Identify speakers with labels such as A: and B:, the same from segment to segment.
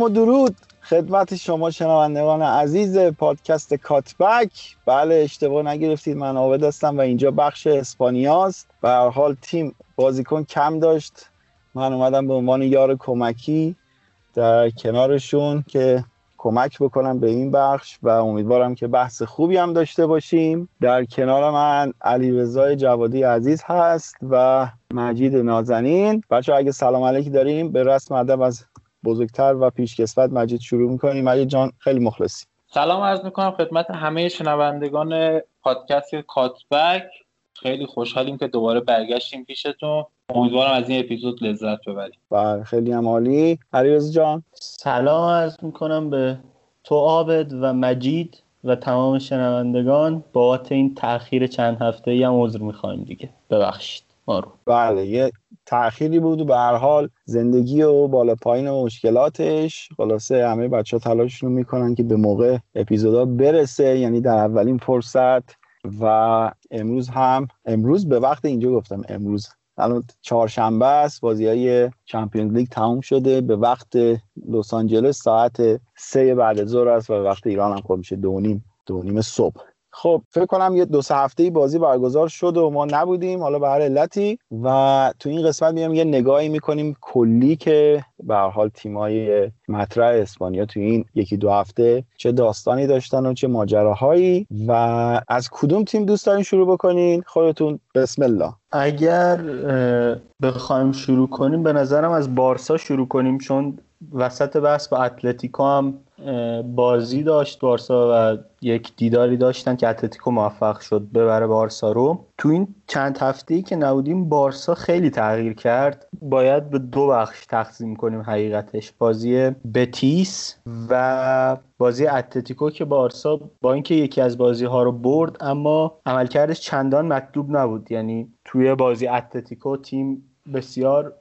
A: سلام و درود. خدمت شما شنوندگان عزیز پادکست کاتبک. بله اشتباه نگرفتید من آبد هستم و اینجا بخش اسپانیاست. به هر حال تیم بازیکن کم داشت. من اومدم به عنوان یار کمکی در کنارشون که کمک بکنم به این بخش و امیدوارم که بحث خوبی هم داشته باشیم. در کنار من علی رضای جوادی عزیز هست و مجید نازنین. بچه اگه سلام علیکی داریم به رسم ادب از بزرگتر و پیشکسوت مجید شروع می‌کنیم. مجید جان خیلی مخلصی.
B: سلام عرض می‌کنم خدمت همه شنوندگان پادکست کاتبک. خیلی خوشحالیم که دوباره برگشتیم پیشتون. امیدوارم از این اپیزود لذت ببریم.
A: بله خیلی هم عالی. علیرضا جان.
C: سلام عرض می‌کنم به تو عابد و مجید و تمام شنوندگان. بابت این تاخیر چند هفته ای هم عذر می‌خوایم دیگه. ببخشید ما رو.
A: بله یه تأخیری بود و به هر حال زندگی و بالا پایین و مشکلاتش. خلاصه همه بچه ها تلاششون می‌کنن که به موقع اپیزودا برسه یعنی در اولین فرصت. و امروز هم امروز به وقت اینجا گفتم امروز. الان چهارشنبه است بازی های چمپیونز لیگ تموم شده. به وقت لس آنجلس ساعت سه بعد ظهر است و وقت ایران هم خب میشه دو نیم دو نیم صبح. خب فکر کنم یه دو سه هفته بازی برگزار شد و ما نبودیم حالا به هر علتی. و تو این قسمت میام یه نگاهی می‌کنیم کلی که به هر حال تیمای مطرح اسپانیا تو این یکی دو هفته چه داستانی داشتن و چه ماجراهایی. و از کدوم تیم دوست دارین شروع بکنین؟ خودتون. بسم الله.
C: اگر بخوایم شروع کنیم به نظرم از بارسا شروع کنیم چون وسط بحث با اتلتیکو هم بازی داشت بارسا و یک دیداری داشتن که اتلتیکو موفق شد ببره بارسا رو. تو این چند هفته ای که نبودیم بارسا خیلی تغییر کرد. باید به دو بخش تقسیم کنیم حقیقتش. بازی بتیس و بازی اتلتیکو که بارسا با اینکه یکی از بازی ها رو برد اما عملکردش چندان مطلوب نبود. یعنی توی بازی اتلتیکو تیم بسیار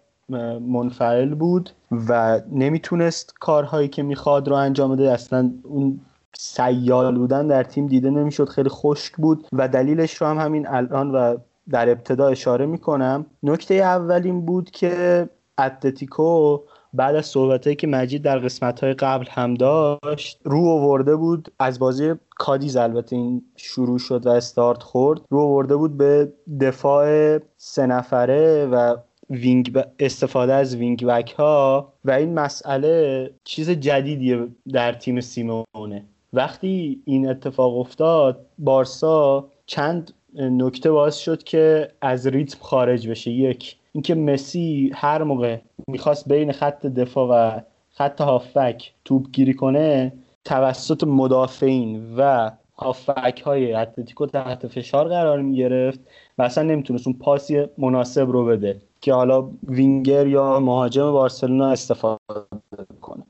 C: منفعل بود و نمی‌تونست کارهایی که می‌خواد رو انجام بده. اصلا اون سیال بودن در تیم دیده نمی‌شد خیلی خشک بود و دلیلش رو هم همین الان و در ابتدا اشاره می‌کنم. نکته اولین بود که اتلتیکو بعد از صحبتهایی که مجید در قسمت های قبل هم داشت رو آورده بود از بازی کادیز البته این شروع شد و استارت خورد. رو آورده بود به دفاع سه نفره و wing استفاده از wing back ها و این مسئله چیز جدیدیه در تیم سیمونه. وقتی این اتفاق افتاد بارسا چند نکته باعث شد که از ریتم خارج بشه. یک اینکه مسی هر موقع می‌خواست بین خط دفاع و خط هافک توپ گیری کنه توسط مدافعین و هافک های اتلتیکو تحت فشار قرار می گرفت و اصلا نمی‌تونست اون پاسی مناسب رو بده. که حالا وینگر یا مهاجم بارسلونا استفاده کنه.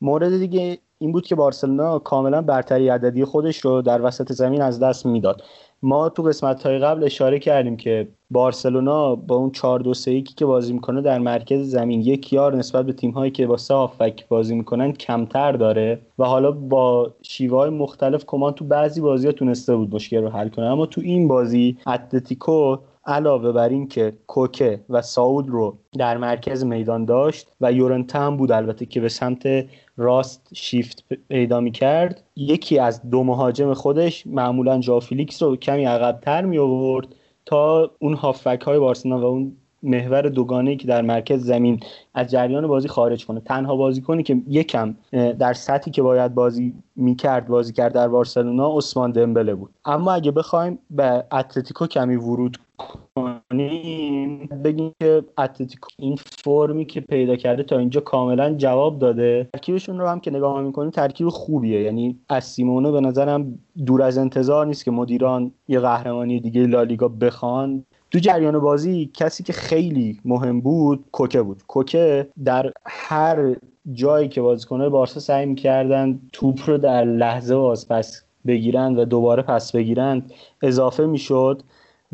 C: مورد دیگه این بود که بارسلونا کاملا برتری عددی خودش رو در وسط زمین از دست می‌داد. ما تو قسمت های قبل اشاره کردیم که بارسلونا با اون 4 2 3 که بازی می‌کنه در مرکز زمین یک یار نسبت به تیم هایی که با سه هافک بازی می‌کنن کمتر داره و حالا با شیوه های مختلف کمان تو بعضی بازی ها تونسته بود مشکل رو حل کنه. اما تو این بازی اتلتیکو علاوه بر این که کوکه و ساول رو در مرکز میدان داشت و یورنته هم بود البته که به سمت راست شیفت پیدا می کرد یکی از دو مهاجم خودش معمولا ژائو فیلیکس رو کمی عقبتر می آورد تا اون هافک های بارسلونا و اون محور دوگانه که در مرکز زمین از جریان بازی خارج کنه. تنها بازیکنی که یکم در سطحی که باید بازی می‌کرد بازی کرد در بارسلونا عثمان دمبله بود. اما اگه بخوایم به اتلتیکو کمی ورود کنیم بگیم که اتلتیکو این فرمی که پیدا کرده تا اینجا کاملا جواب داده. ترکیبشون رو هم که نگاه می‌کنیم ترکیب خوبیه. یعنی از سیمونه به نظرم دور از انتظار نیست که مدیران یه قهرمانی دیگه لالیگا بخوان. تو جریان بازی کسی که خیلی مهم بود کوکه بود. کوکه در هر جایی که بازیکن‌های بارسا سعی می‌کردن توپ رو در لحظه باز پس بگیرند و دوباره پس بگیرند اضافه می‌شد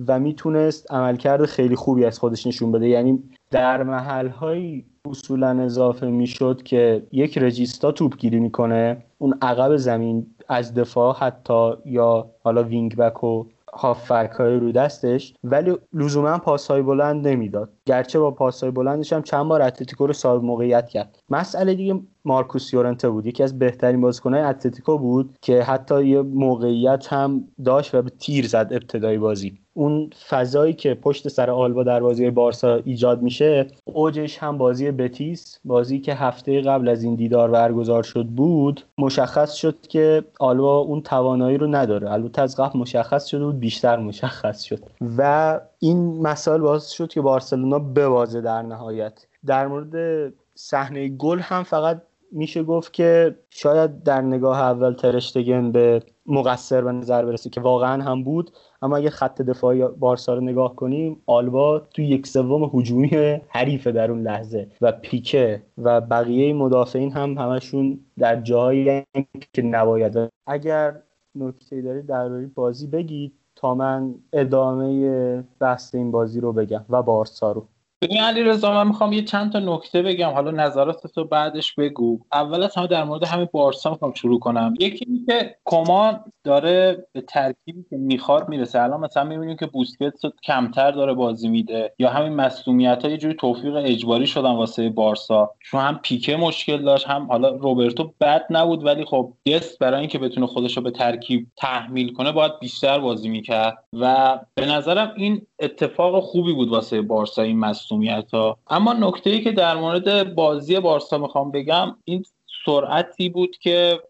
C: و می‌تونست عملکرد خیلی خوبی از خودش نشون بده. یعنی در محلهایی اصولا اضافه می‌شد که یک regista توپ گیری می‌کنه اون عقب زمین از دفاع حتی یا حالا wing back و هافک های رو دستش ولی لزوما پاس های بلند نمی‌داد. گرچه با پاس های بلندش هم چند بار اتلتیکو رو صاحب موقعیت کرد. مسئله دیگه مارکوس یورنته بود. یکی از بهترین بازیکنهای اتلتیکو بود که حتی یه موقعیت هم داشت و به تیر زد ابتدای بازی. اون فضایی که پشت سر آلبا در بازی بارسا ایجاد میشه اوجش هم بازی بتیس بازی که هفته قبل از این دیدار برگزار شد بود مشخص شد که آلبا اون توانایی رو نداره. البته از قبل مشخص شده بود بیشتر مشخص شد. و این مسائل باعث شد که بارسلونا ببازه در نهایت. در مورد صحنه گل هم فقط میشه گفت که شاید در نگاه اول ترشتگن به مقصر به نظر برسه که واقعا هم بود. اما اگه خط دفاعی بارسا رو نگاه کنیم آلبا تو یک سوم هجومی حریف در اون لحظه و پیکه و بقیه مدافعین هم همشون در جایی که نباید. اگر نکته دارید درباره بازی بگید تا من ادامه بحث این بازی رو بگم و بارسا رو.
B: ببین علی رضا من می‌خوام یه چند تا نکته بگم. حالا نظرات تو بعدش بگو. اول از همه در مورد همین بارسا می‌خوام شروع کنم. یکی که کمان داره به ترکیبی که می‌خواد می‌رسه. الان مثلا می‌بینیم که بوسکتس کمتر داره بازی میده. یا همین مسئولیت ها یه جوری توفیق اجباری شدن واسه بارسا. چون هم پیکه مشکل داشت هم حالا روبرتو بد نبود ولی خب دست برای اینکه بتونه خودش رو به ترکیب تحمیل کنه باید بیشتر بازی می‌کرد. و به نظرم این اتفاق خوبی بود واسه بارسا این مسئولیت ها. اما نکته ای که در مورد بازی بارسا می‌خوام بگم این سرعتی بود که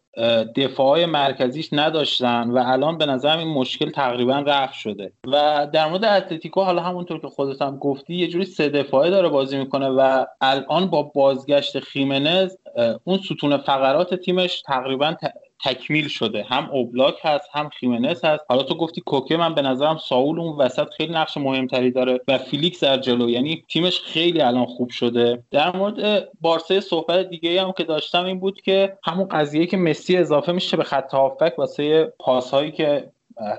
B: دفاع مرکزیش نداشتن و الان به نظرم این مشکل تقریبا رفع شده. و در مورد اتلتیکو حالا همونطور که خودت هم گفتی یه جوری سه دفاعه داره بازی می‌کنه و الان با بازگشت خیمنز اون ستون فقرات تیمش تقریبا تکمیل شده. هم اوبلاک هست هم خیمنس هست. حالا تو گفتی کوکه من به نظرم ساول اون وسط خیلی نقش مهمتری داره و فیلیکس در جلو. یعنی تیمش خیلی الان خوب شده. در مورد بارسا صحبت دیگه هم که داشتم این بود که همون قضیه که مسی اضافه میشه به خط هافک واسه پاسهایی که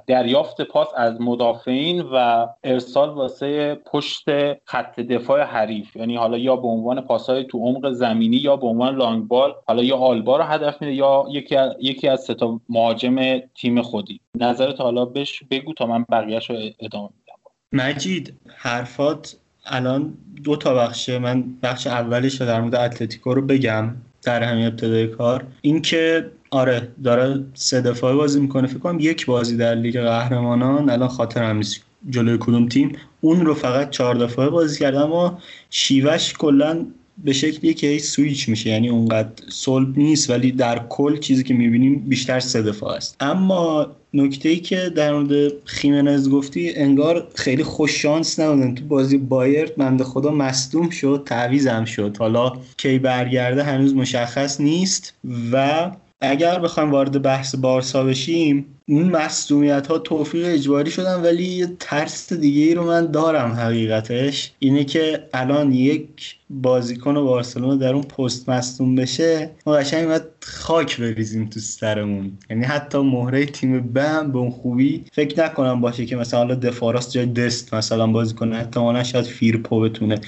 B: دریافت پاس از مدافعین و ارسال واسه پشت خط دفاع حریف. یعنی حالا یا به عنوان پاسهای تو عمق زمینی یا به عنوان لانگ بال حالا یا آلبا رو هدف میده یا یکی از یکی از سه تا مهاجم تیم خودی. نظرت حالا بش بگو تا من بقیه‌اش رو ادامه میدم.
C: مجید حرفات الان دو تا بخشه من بخش اولش رو در مورد اتلتیکو رو بگم در همین ابتدای کار. اینکه آره داره سه دفعه بازی می‌کنه. فکر کنم یک بازی در لیگ قهرمانان. الان خاطرم نیست. جلوی کدوم تیم. اون رو فقط چهار دفعه بازی کرده اما شیوش کلا به شکلی که سویچ میشه. یعنی اونقدر صلب نیست ولی در کل چیزی که می‌بینیم بیشتر سه دفعه است. اما نکته ای که در مورد خیمنز گفتی انگار خیلی خوش شانس نبودن. تو بازی بایرد بنده خدا مصدوم شد تعویزم شد. حالا کی برگرده هنوز مشخص نیست. و اگر بخوایم وارد بحث بارسا بشیم این مصدومیت ها توفیق اجباری شدن ولی یه ترس دیگه ای رو من دارم حقیقتش. اینه که الان یک بازیکن بارسلونا در اون پست مصدوم بشه ما قشنگ باید خاک بریزیم تو سرمون. یعنی حتی مهره تیم بم به اون خوبی فکر نکنم باشه که مثلا حالا دفاراس جای دست مثلا بازی کنه. احتمالا شاید فیرپو بتونه.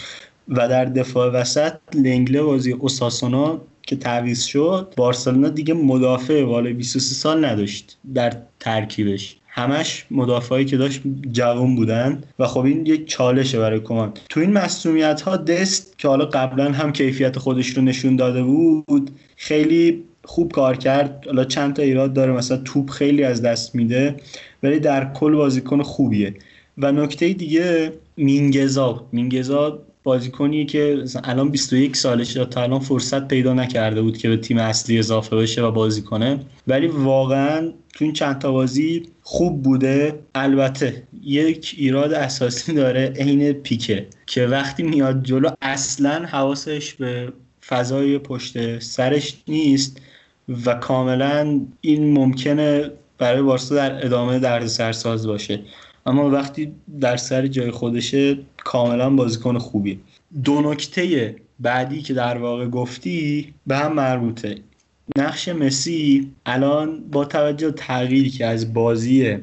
C: و در دفاع وسط لنگله بازی اوساسونا که تعویض شد بارسلونا دیگه مدافع بالای 23 سال نداشت در ترکیبش. همش مدافعی که داشت جوان بودن و خب این یک چالشه برای کمان. تو این مسئولیت ها دست که حالا قبلا هم کیفیت خودش رو نشون داده بود خیلی خوب کار کرد. حالا چند تا ایراد داره مثلا توپ خیلی از دست میده ولی در کل بازیکن خوبیه. و نکته دیگه مینگزا. مینگزا بازیکنی که الان 21 سالشه تا الان فرصت پیدا نکرده بود که به تیم اصلی اضافه بشه و بازی کنه. ولی واقعا تو این چند تا بازی خوب بوده. البته یک ایراد اساسی داره عین پیکه که وقتی میاد جلو اصلا حواسش به فضای پشت سرش نیست و کاملا این ممکنه برای بارسا در ادامه درد سرساز باشه. اما وقتی در سر جای خودشه کاملا بازیکن خوبی. دو نکته بعدی که در واقع گفتی به هم مربوطه. نقش مسی الان با توجه تغییری که از بازی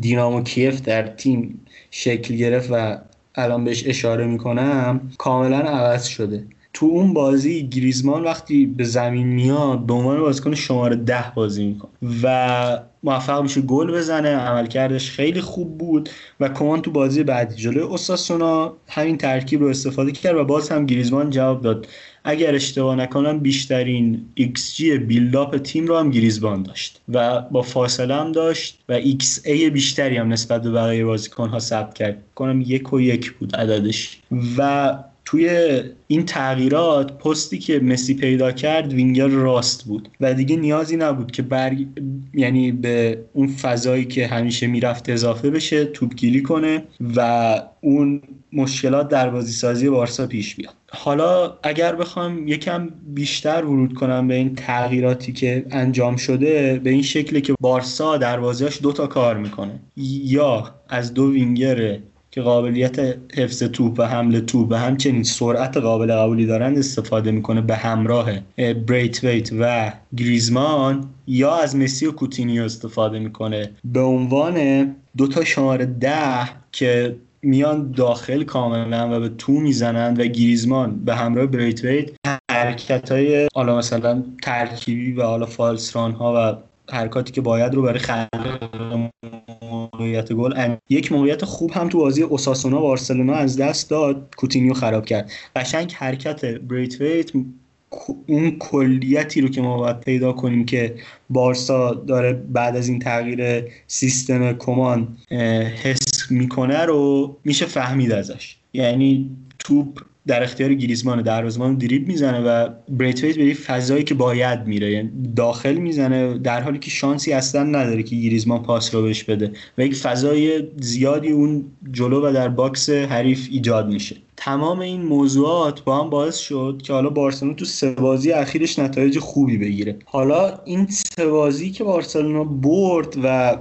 C: دینامو کیف در تیم شکل گرفت و الان بهش اشاره می‌کنم کاملا عوض شده. تو اون بازی گریزمان وقتی به زمین میاد به عنوان بازیکن شماره ده بازی می‌کنه. و موفق میشه گل بزنه عملکردش خیلی خوب بود و کمان تو بازی بعدی جلوی اوساسونا همین ترکیب رو استفاده کرد و باز هم گریزمان جواب داد. اگر اشتباه نکنم بیشترین XG بیلداپ تیم رو هم گریزمان داشت و با فاصله هم داشت و XA بیشتری هم نسبت به بقیه بازیکن ها ثبت کرد. کنم یک و یک بود عددش. و توی این تغییرات پستی که مسی پیدا کرد وینگر راست بود. و دیگه نیازی نبود که بر یعنی به اون فضایی که همیشه می‌رفت اضافه بشه توپگیری کنه و اون مشکلات در بازی سازی بارسا پیش بیاد. حالا اگر بخوام یکم بیشتر ورود کنم به این تغییراتی که انجام شده به این شکلی که بارسا دروازهاش دو تا کار می‌کنه. یا از دو وینگر که قابلیت حفظ توپ و حمله توپ و همچنین سرعت قابل قبولی دارند استفاده می‌کنه به همراه ویت و گریزمان یا از مسی و کوتینیو استفاده می‌کنه. به عنوان دو تا شماره ده که میان داخل کاملا و به تو می‌زنند و گریزمان به همراه ویت حرکت های حالا مثلا ترکیبی و حالا فالسران ها و حرکاتی که باید رو برای خلق موقعیت گل یک موقعیت خوب هم تو بازی اوساسونا بارسلونا از دست داد کوتینیو خراب کرد. قشنگ حرکت ویت اون کلیتی رو که ما باید پیدا کنیم که بارسا داره بعد از این تغییر سیستم کمان حس می‌کنه رو میشه فهمید ازش. یعنی توپ در اختیار گریزمان دروازه‌بان دریب می‌زنه و بریتویت به فضایی که باید میره یعنی داخل می‌زنه در حالی که شانسی اصلا نداره که گریزمان پاس رو بهش بده و یک فضای زیادی اون جلو و در box حریف ایجاد میشه. تمام این موضوعات با هم باعث شد که حالا بارسلونا تو سه بازی اخیرش نتایج خوبی بگیره. حالا این سه بازی که بارسلونا برد و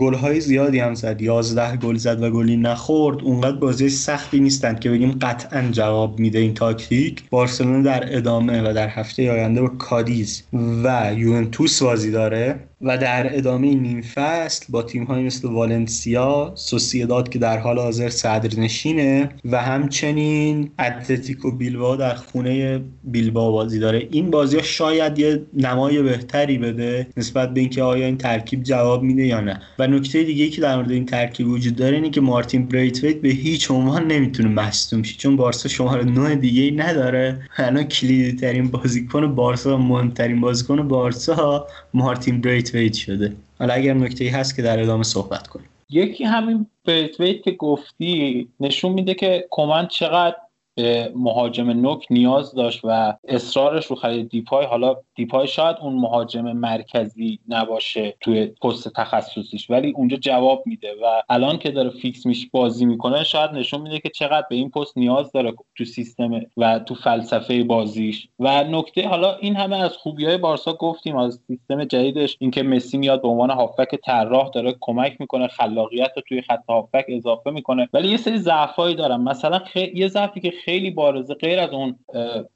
C: های زیادی هم زد. 11 گل زد و گلی نخورد. اونقدر بازی سختی نیستند که بگیم قطعا جواب میده این تاکتیک. بارسلونا در ادامه و در هفته آینده با کادیز و یوونتوس بازی داره. و در ادامه نیم فصل با تیم های مثل والنسیا سوسیداد که در حال حاضر صدرنشینه و همچنین اتلتیکو بیلبا در خونه بیلبا بازی داره. این بازی ها شاید یه نمای بهتری بده نسبت به اینکه آیا این ترکیب جواب میده یا نه. و نکته دیگه که در مورد این ترکیب وجود داره اینه که مارتین بریتویت به هیچ عنوان نمی‌تونه مصدوم شه چون بارسا شماره 9 دیگه ای نداره. الان کلیدی ترین بازیکن بارسا مهمترین بازیکن بارسا مارتین بریتویت شده. حالا اگر نکته هست که در ادامه صحبت کنیم.
B: یکی همین بریتویت که گفتی نشون میده که کمان چقدر به مهاجم نوک نیاز داشت و اصرارش رو خرید دیپای. حالا دیپای شاید اون مهاجم مرکزی نباشه توی پست تخصصیش ولی اونجا جواب میده و الان که داره fix میشه بازی می‌کنه شاید نشون میده که چقدر به این پست نیاز داره تو سیستم و تو فلسفه بازیش. و نکته حالا این همه از خوبی های بارسا گفتیم از سیستم جدیدش اینکه مسی میاد به عنوان هافبک طراح داره کمک می‌کنه خلاقیت رو توی خط هافبک اضافه می‌کنه. ولی یه سری ضعفایی داره مثلا یه ضعفی که خیلی بارزه غیر از اون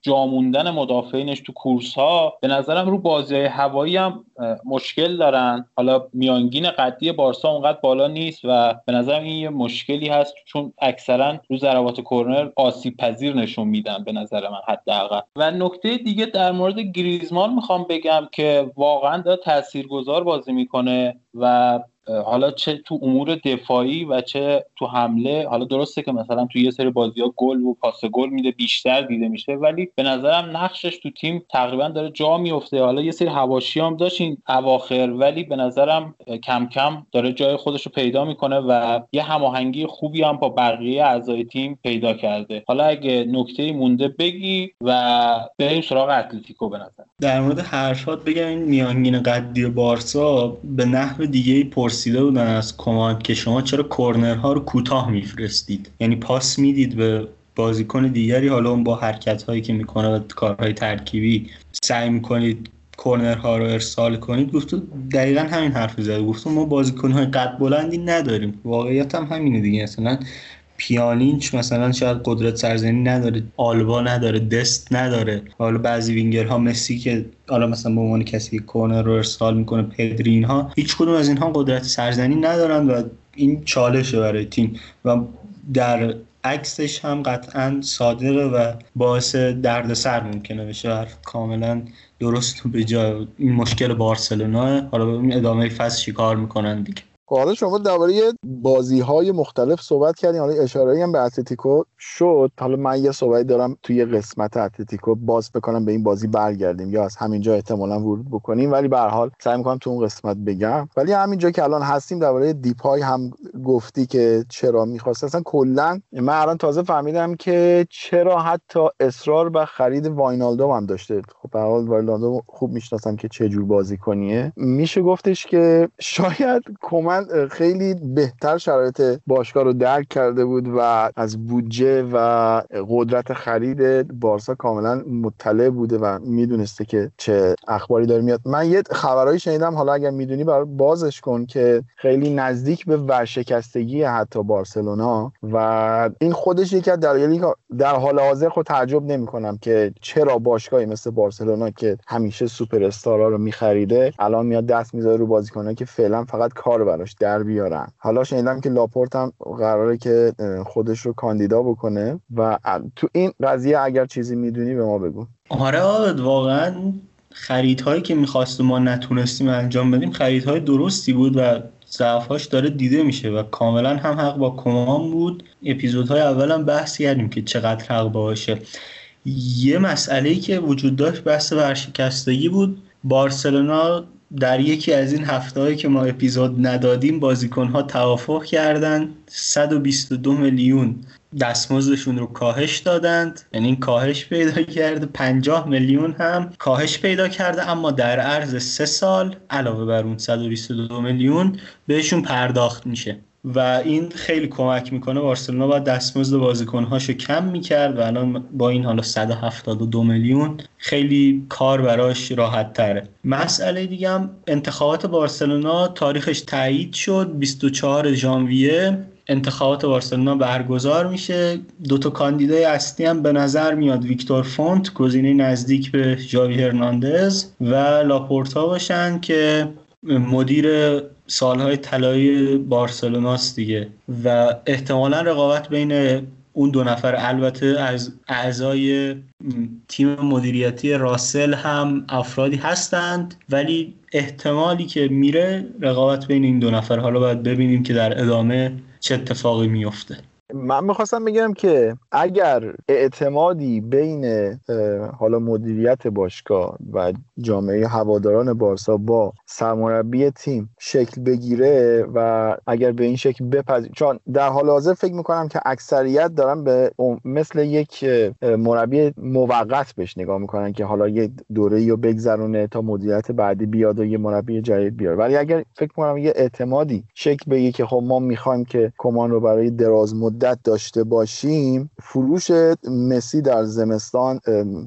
B: جاموندن مدافعینش تو کورس ها به نظرم رو بازی های هوایی هم مشکل دارن. حالا میانگین قدی بارسا اونقدر بالا نیست و به نظرم این یه مشکلی هست چون اکثرا رو ضربات کرنر آسیب پذیر نشون میدن به نظر من حداقل. و نکته دیگه در مورد گریزمان می‌خوام بگم که واقعا داره تاثیرگذار بازی می‌کنه و حالا چه تو امور دفاعی و چه تو حمله حالا درسته که مثلا تو یه سری بازی ها گل و پاس گل میده بیشتر دیده میشه ولی به نظرم نقشش تو تیم تقریبا داره جا میفته حالا یه سری هواشی هم داشت اواخر ولی به نظرم کم کم داره جای خودش رو پیدا می‌کنه و یه هماهنگی خوبی هم با بقیه اعضای تیم پیدا کرده. حالا اگه نکته مونده بگی و بریم سراغ اتلتیکو به نظر.
C: در مورد حرفات بگم این میانگین قدی بارسا به نحو دیگه پرسیده بودن از کماند که شما چرا کورنرها رو کوتاه میفرستید؟ یعنی پاس می‌دید به بازیکن دیگری؟ حالا اون با حرکت هایی که می‌کنه و کارهای ترکیبی سعی می‌کنید کورنرها رو ارسال کنید؟ گفتو دقیقا همین حرف زد گفتو ما بازیکن های قد بلندی نداریم. واقعیت هم همینه دیگه. مثلا پیانینچ مثلا شاید قدرت سرزنی نداره آلبا نداره دست نداره. حالا بعضی وینگرها مسی که حالا مثلا به عنوان کسی کورنر رو ارسال می‌کنه پدری اینها هیچ کدوم از اینها قدرت سرزنی ندارن و این چالشه برای تیم و در عکسش هم قطعا صادره و باعث دردسر ممکنه بشه کاملا درست به جای این مشکل بارسلونا حالا ببینیم ادامه فصل چیکار می‌کنن دیگه.
A: حالا شما درباره بازی های مختلف صحبت کردیم حالا اشاره هم به اتلتیکو شد. حالا من یه صحبتی دارم توی قسمت اتلتیکو. باز بکنم به این بازی برگردیم یا از همینجا احتمالا ورود بکنیم. ولی به حال سعی می‌کنم تو اون قسمت بگم. ولی همینجا که الان هستیم درباره دیپای هم گفتی که چرا می‌خواست اصلا کلا من الان تازه فهمیدم که چرا حتی اصرار به خرید واینالدو هم داشته. خب به حال واینالدو خوب می‌شناسم که چه جور بازیکنیه میشه گفتش که شاید کمک خیلی بهتر شرایط باشگاه رو درک کرده بود و از بودجه و قدرت خرید بارسا کاملا مطلع بوده و می‌دونسته که چه اخباری داره میاد. من یه خبرهایی شنیدم حالا اگر می‌دونی برای بازش کن که خیلی نزدیک به ورشکستگی حتی بارسلونا و این خودش یکی از دلایلی در حال حاضر خود تعجب نمی کنم که چرا باشگاهی مثل بارسلونا که همیشه سوپر استارا رو میخریده الان میاد دست می‌ذاره رو بازیکنایی که فعلا فقط کار براش در بیارن. حالا شنیدم که لاپورت هم قراره که خودش رو کاندیدا بکنه و تو این قضیه اگر چیزی می‌دونی به ما بگو.
C: آره واقعا خریدهایی که می‌خواست ما نتونستیم انجام بدیم خریدهای درستی بود و ضعفهاش داره دیده میشه و کاملا هم حق با کمان بود. اپیزودهای اول هم بحث کردیم که چقدر حق باشه. یه مسئله که وجود داشت بحث ورشکستگی بود. بارسلونا در یکی از این هفته که ما اپیزود ندادیم بازیکن ها توافق کردند 122 میلیون دستمزدشون رو کاهش دادند. یعنی این کاهش پیدا کرده. 50 میلیون هم کاهش پیدا کرده. اما در عرض سه سال علاوه بر اون 122 میلیون بهشون پرداخت میشه. و این خیلی کمک می‌کنه بارسلونا باید دستمزد بازیکنهاشو کم می‌کرد و الان با این حالا 172 میلیون خیلی کار براش راحت تره مسئله دیگه هم انتخابات بارسلونا تاریخش تایید شد 24 ژانویه. انتخابات بارسلونا برگزار میشه. دو تا کاندیدای اصلی هم به نظر میاد ویکتور فونت گزینه نزدیک به ژاوی هرناندز و لاپورتا باشن که مدیر سالهای طلایی بارسلوناست دیگه. و احتمالا رقابت بین اون دو نفر البته از اعضای تیم مدیریتی راسل هم افرادی هستند ولی احتمالی که میره رقابت بین این دو نفر. حالا باید ببینیم که در ادامه چه اتفاقی میفته
A: من می‌خواستم بگم که اگر اعتمادی بین حالا مدیریت باشگاه و جامعه هواداران بارسا با سرمربی تیم شکل بگیره و اگر به این شکل بپذیر چون در حال حاضر فکر می‌کنم که اکثریت دارن به مثل یک مربی موقت بهش نگاه می‌کنن که حالا یه دوره رو بگذرونه تا مدیریت بعدی بیاد و یه مربی جدید بیاره ولی اگر فکر می‌کنم یه اعتمادی شکل بگیره که خب ما می‌خوایم که کمان رو برای دراز مدت داشته باشیم فروش مسی در زمستان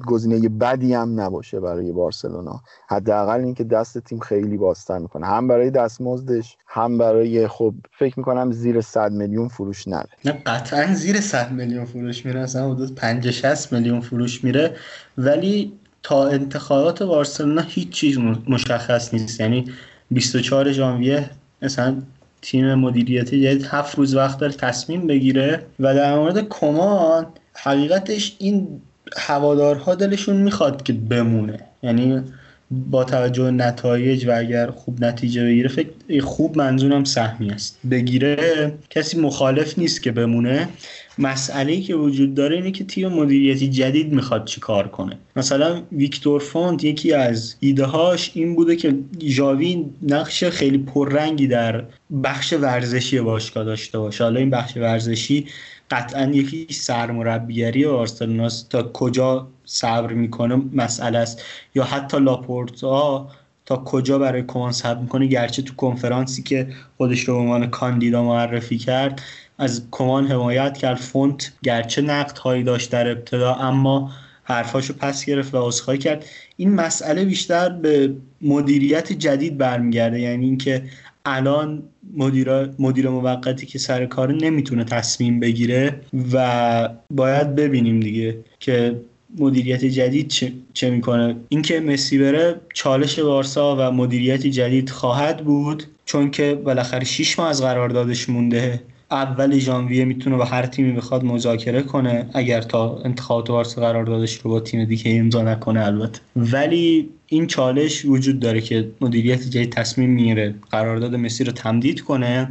A: گزینه بدی هم نباشه برای بارسلونا. حداقل اینکه دست تیم خیلی بازتر می‌کنه. هم برای دستمزدش هم برای خب فکر می‌کنم زیر 100 میلیون فروش نره.
C: نه قطعا زیر 100 میلیون فروش میره. اصلا حدود 50 60 میلیون فروش میره. ولی تا انتخابات بارسلونا هیچ چیز مشخص نیست. یعنی 24 ژانویه مثلا تیم مدیریتی جدید هفت روز وقت داره تصمیم بگیره و در مورد کمان حقیقتش این هوادارها دلشون می‌خواد که بمونه. یعنی با توجه نتایج و اگر خوب نتیجه بگیره فکر خوب منظورم سهمی است. بگیره کسی مخالف نیست که بمونه. مسئله که وجود داره اینه که تیم مدیریتی جدید می‌خواد چی کار کنه. مثلا ویکتور فونت یکی از ایده هاش این بوده که جاوی نقش خیلی پررنگی در بخش ورزشی باشگاه داشته باشه. حالا این بخش ورزشی قطعا یکی سرمربیگری آرسنال تا کجا صبر می‌کنه مسئله است. یا حتی لاپورتا تا کجا برای کمان صبر می‌کنه؟ گرچه تو کنفرانسی که خودش رو به عنوان کاندیدا معرفی کرد از کمان حمایت کرد. فونت گرچه نقد هایی داشت در ابتدا اما حرفاشو پس گرفت و عذرخواهی کرد. این مسئله بیشتر به مدیریت جدید برمیگرده یعنی اینکه الان مدیر مدیر موقتی که سر کار نمی‌تونه تصمیم بگیره و باید ببینیم دیگه که مدیریت جدید چه, چه می‌کنه. اینکه مسی بره چالش بارسا و مدیریت جدید خواهد بود چون که بالاخره 6 ماه از قراردادش مونده. اول ژانویه می‌تونه با هر تیمی بخواد مذاکره کنه اگر تا انتخابات بارسا قرار دادش رو با تیم دیگه امضا نکنه البته. ولی این چالش وجود داره که مدیریت جدید تصمیم می‌گیره. قرارداد مسی رو تمدید کنه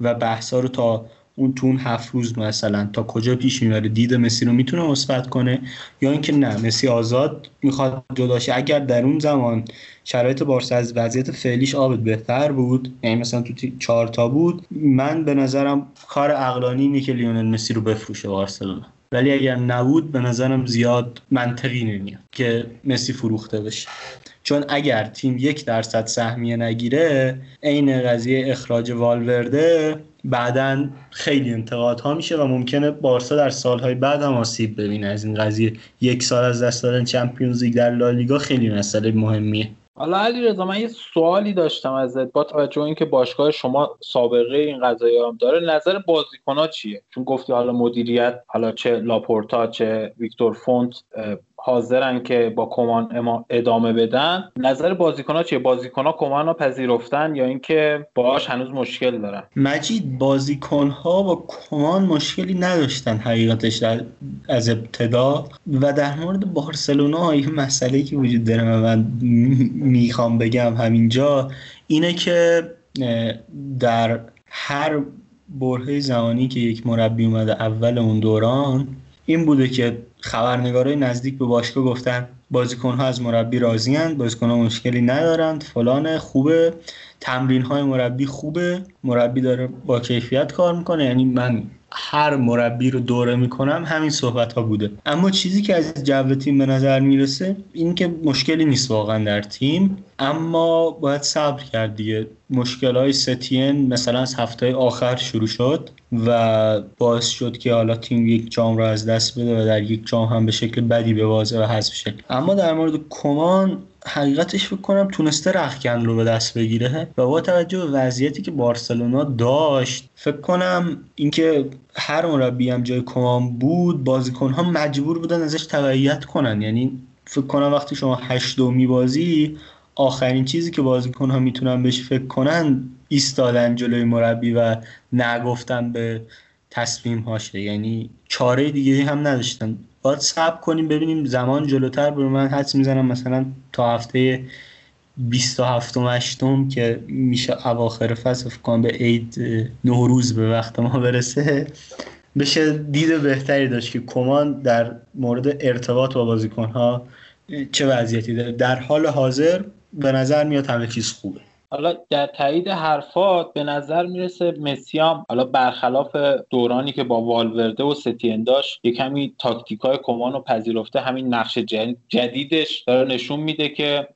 C: و بحثا رو تا اون تو اون هفت روز مثلا تا کجا پیش می‌بره دید مسی رو می‌تونه مثبت کنه؟ یا اینکه نه مسی آزاد می‌خواد جداشه اگر در اون زمان شرایط بارسا از وضعیت فعلیش آبت بهتر بود یعنی مثلا تو چهار تا بود من به نظرم کار عقلانی اینه که لیونل مسی رو بفروشه بارسلونا. ولی اگر نبود به نظرم زیاد منطقی نمیاد که مسی فروخته بشه. چون اگر تیم یک درصد سهمیه نگیره عین قضیه اخراج والورده بعدا خیلی انتقاد ها میشه و ممکنه بارسا در سالهای بعد هم آسیب ببینه. از این قضیه یک سال از دست دادن Champions League در لالیگا خیلی مسئله مهمیه.
B: حالا علی رضا من یه سوالی داشتم ازت با توجه اینکه باشگاه شما سابقه این قضایا هم داره نظر بازیکن چیه؟ چون گفتی حالا مدیریت حالا چه لاپورتا چه ویکتور فونت حاضرن که با کمان ادامه بدن. نظر بازیکن ها چیه؟ بازیکن ها کمان رو پذیرفتن یا اینکه باهاش هنوز مشکل دارن؟
C: مجید بازیکن ها با کمان مشکلی نداشتن حقیقتش در از ابتدا و در مورد بارسلونا یه مسئله که وجود داره من می‌خوام بگم همینجا اینه که در هر برهه زمانی که یک مربی اومده اول اون دوران این بوده که خبرنگارای نزدیک به باشگاه گفتن بازیکن ها از مربی راضی اند بازیکن ها مشکلی ندارند فلان خوبه تمرین های مربی خوبه مربی داره با کیفیت کار می‌کنه. یعنی من هر مربی رو دوره می‌کنم همین صحبت ها بوده. اما چیزی که از جو تیم به نظر می‌رسه این که مشکلی نیست واقعا در تیم اما باید صبر کرد دیگه. مشکل های ستین مثلا از هفته آخر شروع شد و باعث شد که حالا تیم یک جام رو از دست بده و در یک جام هم به شکل بدی به بازه و حذف شه. اما در مورد کمان حقیقتش فکر کنم تونسته رخکن رو به دست بگیره و با توجه به وضعیتی که بارسلونا داشت فکر کنم اینکه هر مربی هم جای کمان بود بازیکن ها مجبور بودن ازش تبعیت کنن. یعنی فکر کنم وقتی شما هشتمی بازی آخرین چیزی که بازیکن ها می‌تونن بهش فکر کنن ایستادن جلوی مربی و نگفتن به تصمیم هاشه یعنی چاره دیگه هم نداشتن. باید صبر کنیم ببینیم زمان جلوتر برو من حدس می‌زنم مثلا تا هفته 27 و هشتم که میشه اواخر فصل کنم به عید نوروز به وقت ما برسه بشه دید بهتری داشت که کمان در مورد ارتباط با بازیکن ها چه وضعیتی داره. در حال حاضر به نظر میاد همه چیز خوبه.
B: حالا در تایید حرفات به نظر می‌رسه مسیام حالا برخلاف دورانی که با والورده و ستین داشت یه کمی تاکتیک های کمان رو پذیرفته همین نقش جدیدش داره نشون میده که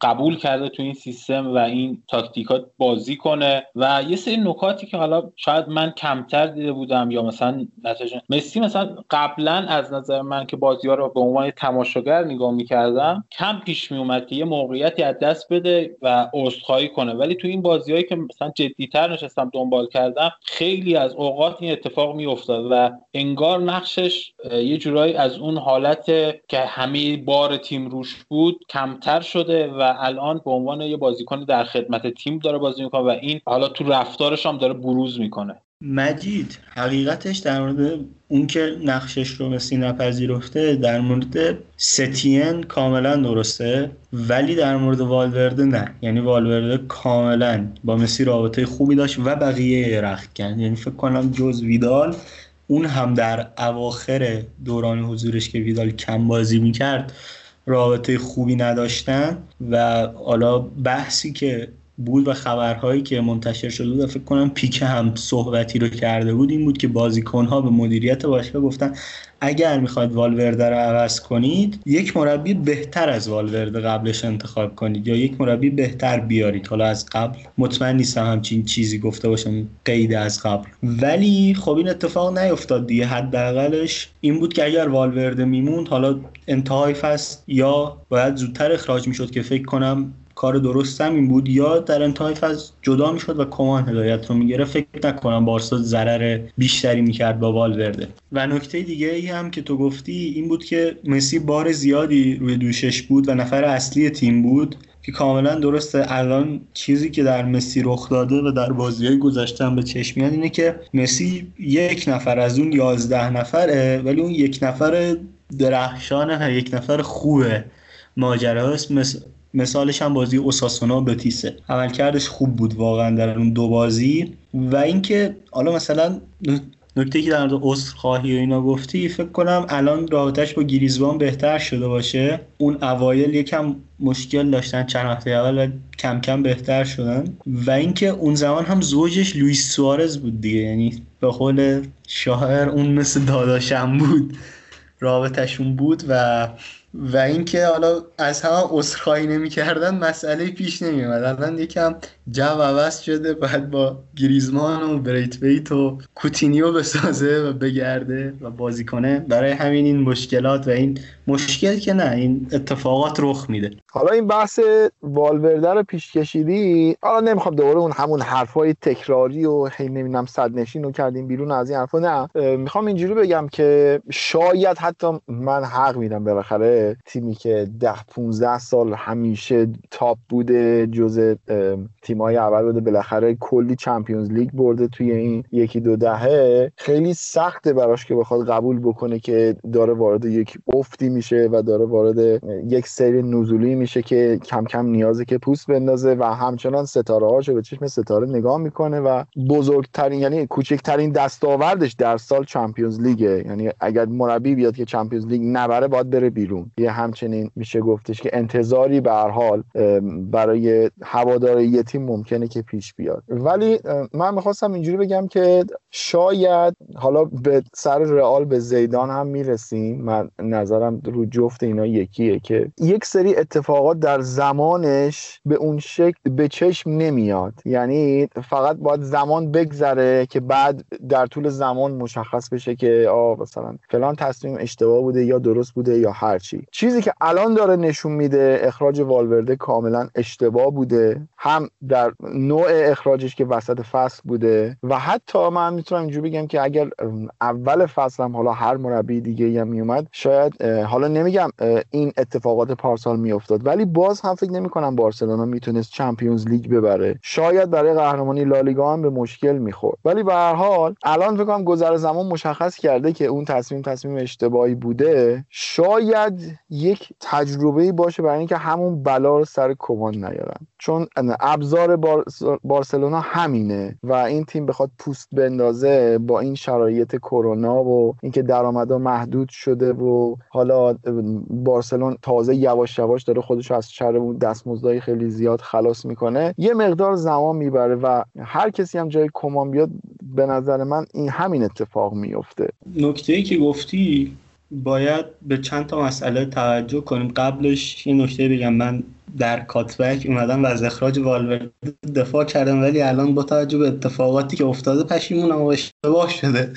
B: قبول کرده تو این سیستم و این تاکتیکات بازی کنه. و یه سری نکاتی که حالا شاید من کمتر دیده بودم یا مثلا نتیجه مسی مثلا قبلا از نظر من که بازی ها رو به عنوان تماشاگر نگاه می‌کردم کم پیش میومد که یه موقعیتی از دست بده و عذرخواهی کنه ولی تو این بازیهایی که مثلا جدیتر نشستم دنبال کردم خیلی از اوقات این اتفاق میافتاد و انگار نقشش یه جورایی از اون حالت که همه بار تیم روش بود کمتر شده و الان به عنوان یه بازیکن در خدمت تیم داره بازی می‌کنه و این حالا تو رفتارش هم داره بروز می‌کنه.
C: مجید حقیقتش در مورد اون که نقشش رو مسی نپذیرفته در مورد ستین کاملا درسته ولی در مورد والورده نه. یعنی والورده کاملا با مسی رابطه خوبی داشت و بقیه رخکن یعنی فکر کنم جز ویدال اون هم در اواخر دوران حضورش که ویدال کم بازی می‌کرد رابطه خوبی نداشتن و حالا بحثی که بود و خبرهایی که منتشر شده بود فکر کنم پیک هم صحبتی رو کرده بود این بود که بازیکنها به مدیریت باشگاه گفتن اگر می‌خواید والورده رو عوض کنید یک مربی بهتر از والورده قبلش انتخاب کنید یا یک مربی بهتر بیارید. حالا از قبل مطمئن نیستم همچین چیزی گفته باشم قید از قبل. ولی خب این اتفاق نیفتاد دیگه. حداقلش این بود که اگر والورده میموند حالا انتهای فصل یا باید زودتر اخراج می‌شد که فکر کنم کار درست هم این بود. یا در انتهای فصل جدا می‌شد و کمان هدایت رو می‌گرفت. فکر نکنم بارسا ضرر بیشتری می‌کرد با والورده. و نکته دیگه ای هم که تو گفتی این بود که مسی بار زیادی روی دوشش بود و نفر اصلی تیم بود که کاملا درسته. الان چیزی که در مسی رخ داده و در بازی های گذشته به چشم میاد اینه که مسی یک نفر از اون یازده نفره ولی اون یک نفر درخشانه و یک نفر خوبه. ماجراست مثل مثالش هم بازی اوساسونا بتیسه عملکردش خوب بود واقعا در اون دو بازی. و اینکه حالا مثلا نکته که در مورد خواهی و اینا گفتی فکر کنم الان رابطش با گریزبان بهتر شده باشه. اون اوایل یکم مشکل داشتن چند هفته اول و کم کم بهتر شدن. و اینکه اون زمان هم زوجش لوئیس سوارز بود دیگه. یعنی به قول شاعر اون مثل داداشم بود. رابطشون بود و و اینکه حالا از همه عذرخواهی نمی‌کردن مسئله پیش نمیومد الان یکم جو عوض شده بعد با گریزمان و بریت و کوتینیو بسازه و بگرده و بازی کنه. برای همین این مشکلات و این مشکل که نه این اتفاقات رخ میده.
A: حالا این بحث والورده رو پیش کشیدی؟ حالا نمی‌خوام دوباره اون همون حرفای تکراری و هی نمی‌دونم صد نشین رو کردیم بیرون از این حرفا. نه می‌خوام اینجوری بگم که شاید حتی من حق میدم بالاخره تیمی که ده 15 سال همیشه تاپ بوده جز تیمای اول بوده بالاخره کلی چمپیونز لیگ برده توی این یکی دو دهه. خیلی سخته براش که بخواد قبول بکنه که داره وارد یک افتی میشه و داره وارد یک سری نزولی میشه که کم کم نیازه که پوست بندازه و همچنان ستاره هاشو به چشم ستاره نگاه می‌کنه و بزرگترین یعنی کوچکترین دستاوردش در سال چمپیونز لیگه. یعنی اگر مربی بیاد که چمپیونز لیگ نبره باید بره بیرون. یه همچنین میشه گفتش که انتظاری به هر حال برای هوادار یه تیم ممکنه که پیش بیاد. ولی من می‌خواستم اینجوری بگم که شاید حالا به سر رئال به زیدان هم می‌رسیم. من نظرم رو جفت اینا یکیه که یک سری اتفاقات در زمانش به اون شکل به چشم نمیاد. یعنی فقط باید زمان بگذره که بعد در طول زمان مشخص بشه که آ مثلا فلان تصمیم اشتباه بوده یا درست بوده یا هرچی چیزی که الان داره نشون میده اخراج والورده کاملا اشتباه بوده. هم در نوع اخراجش که وسط فصل بوده. و حتی من می‌تونم اینجوری بگم که اگر اول فصل هم حالا هر مربی دیگه هم میومد شاید حالا نمیگم این اتفاقات پارسال میافتاد. ولی باز هم فکر نمی‌کنم بارسلونا می‌تونست چمپیونز لیگ ببره. شاید برای قهرمانی لالیگا هم به مشکل می‌خورد. ولی به هر حال الان فکر کنم گذر زمان مشخص کرده که اون تصمیم تصمیم اشتباهی بوده. شاید یک تجربه باشه برای اینکه همون بلا رو سر کمان نیارن. چون ابزار بارسلونا همینه و این تیم بخواد پوست بندازه با این شرایط کرونا و اینکه درآمدها محدود شده و حالا بارسلون تازه یواش یواش داره خودش از شر اون دستمزدهای خیلی زیاد خلاص می‌کنه. یه مقدار زمان می‌بره و هر کسی هم جای کمان بیاد به نظر من این همین اتفاق میفته
C: نکته ای که گفتی باید به چند تا مسئله توجه کنیم. قبلش یه نکته بگم. من در کاتبک اومدم و از اخراج والورده دفاع کردم ولی الان با توجه به اتفاقاتی که افتاده پشیمونم و اشتباه شده.